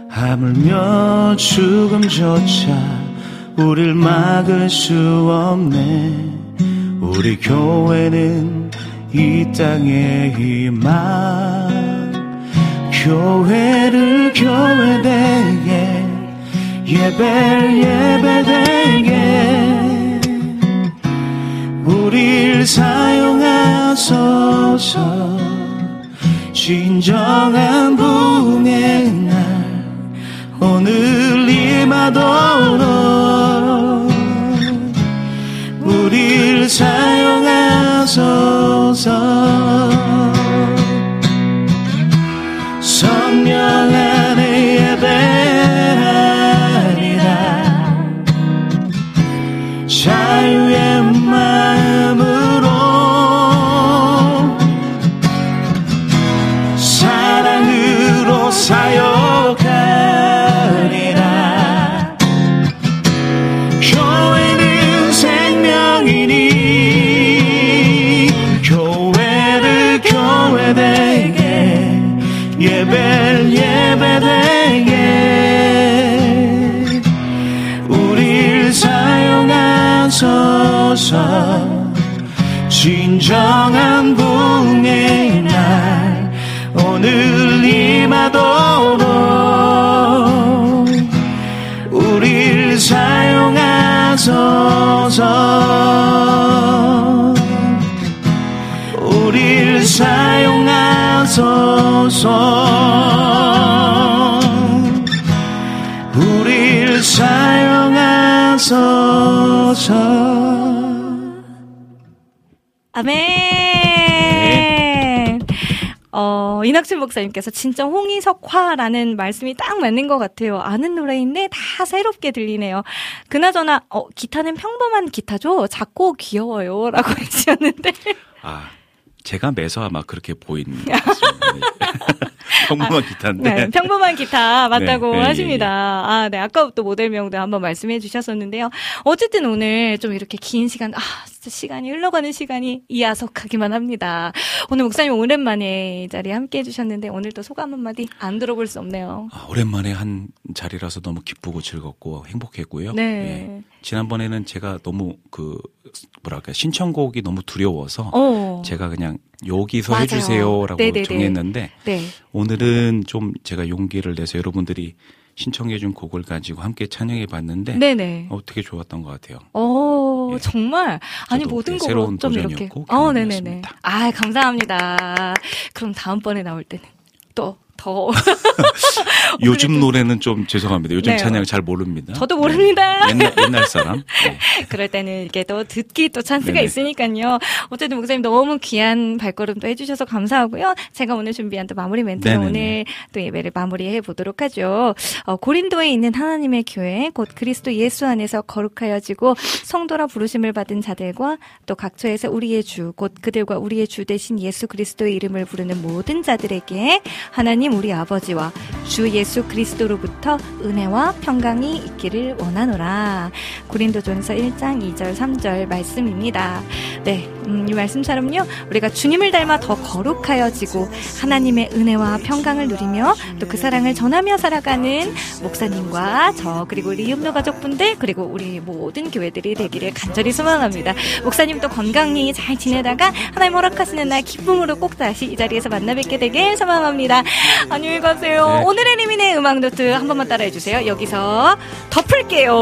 하물며 죽음조차 우릴 막을 수 없네. 우리 교회는 이 땅의 희망 교회를 교회되게 예배를 예배되게. 우릴 사용하소서 진정한 부흥의 날. 오늘 임하도록 사용하소서 아멘! 어, 이낙준 목사님께서 진짜 홍의석화라는 말씀이 딱 맞는 것 같아요. 아는 노래인데 다 새롭게 들리네요. 그나저나, 어, 기타는 평범한 기타죠? 작고 귀여워요. 라고 해주셨는데. 아 제가 매서 아마 그렇게 보이는 것 같습니다. 네. 평범한 기타인데 네, 평범한 기타 맞다고 네, 네, 하십니다. 아, 네, 아까 또 모델명도 한번 말씀해 주셨었는데요. 어쨌든 오늘 좀 이렇게 긴 시간, 아, 진짜 시간이 흘러가는 시간이 이야석하기만 합니다. 오늘 목사님 오랜만에 이 자리에 함께 해주셨는데 오늘 또 소감 한마디 안 들어볼 수 없네요. 아, 오랜만에 한 자리라서 너무 기쁘고 즐겁고 행복했고요. 네. 예. 지난번에는 제가 너무 그 뭐랄까 신청곡이 너무 두려워서 어. 제가 그냥 여기서 맞아요. 해주세요라고 네네네. 정했는데 네. 오늘은 좀 제가 용기를 내서 여러분들이 신청해준 곡을 가지고 함께 찬양해 봤는데 네네. 어, 되게 좋았던 것 같아요. 어, 정말. 아니, 모든 네, 곡을 새로운 이렇게. 도전이었고 어, 네네네. 아, 감사합니다. 그럼 다음번에 나올 때는 또 더 요즘 노래는 좀 죄송합니다. 요즘 네. 찬양 잘 모릅니다. 저도 모릅니다. 옛날, 옛날 사람. 네. 그럴 때는 이게 또 듣기 또 찬스가 네네. 있으니까요. 어쨌든 목사님 너무 귀한 발걸음도 해주셔서 감사하고요. 제가 오늘 준비한 또 마무리 멘트로. 오늘 또 예배를 마무리해 보도록 하죠. 어, 고린도에 있는 하나님의 교회, 곧 그리스도 예수 안에서 거룩하여지고 성도라 부르심을 받은 자들과 또 각처에서 우리의 주, 곧 그들과 우리의 주 대신 예수 그리스도의 이름을 부르는 모든 자들에게 하나님 우리 아버지와 주 예수 그리스도로부터 은혜와 평강이 있기를 원하노라. 고린도전서 1장 2절 3절 말씀입니다. 네, 음, 이 말씀처럼요. 우리가 주님을 닮아 더 거룩하여지고 하나님의 은혜와 평강을 누리며 또 그 사랑을 전하며 살아가는 목사님과 저 그리고 우리 리음노 가족분들 그리고 우리 모든 교회들이 되기를 간절히 소망합니다. 목사님 또 건강히 잘 지내다가 하나님 허락하시는 날 기쁨으로 꼭 다시 이 자리에서 만나 뵙게 되길 소망합니다. 안녕히 가세요. 네. 오늘의 리민의 음악 노트 한 번만 따라해 주세요. 여기서 덮을게요.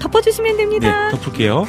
덮어주시면 됩니다. 네, 덮을게요.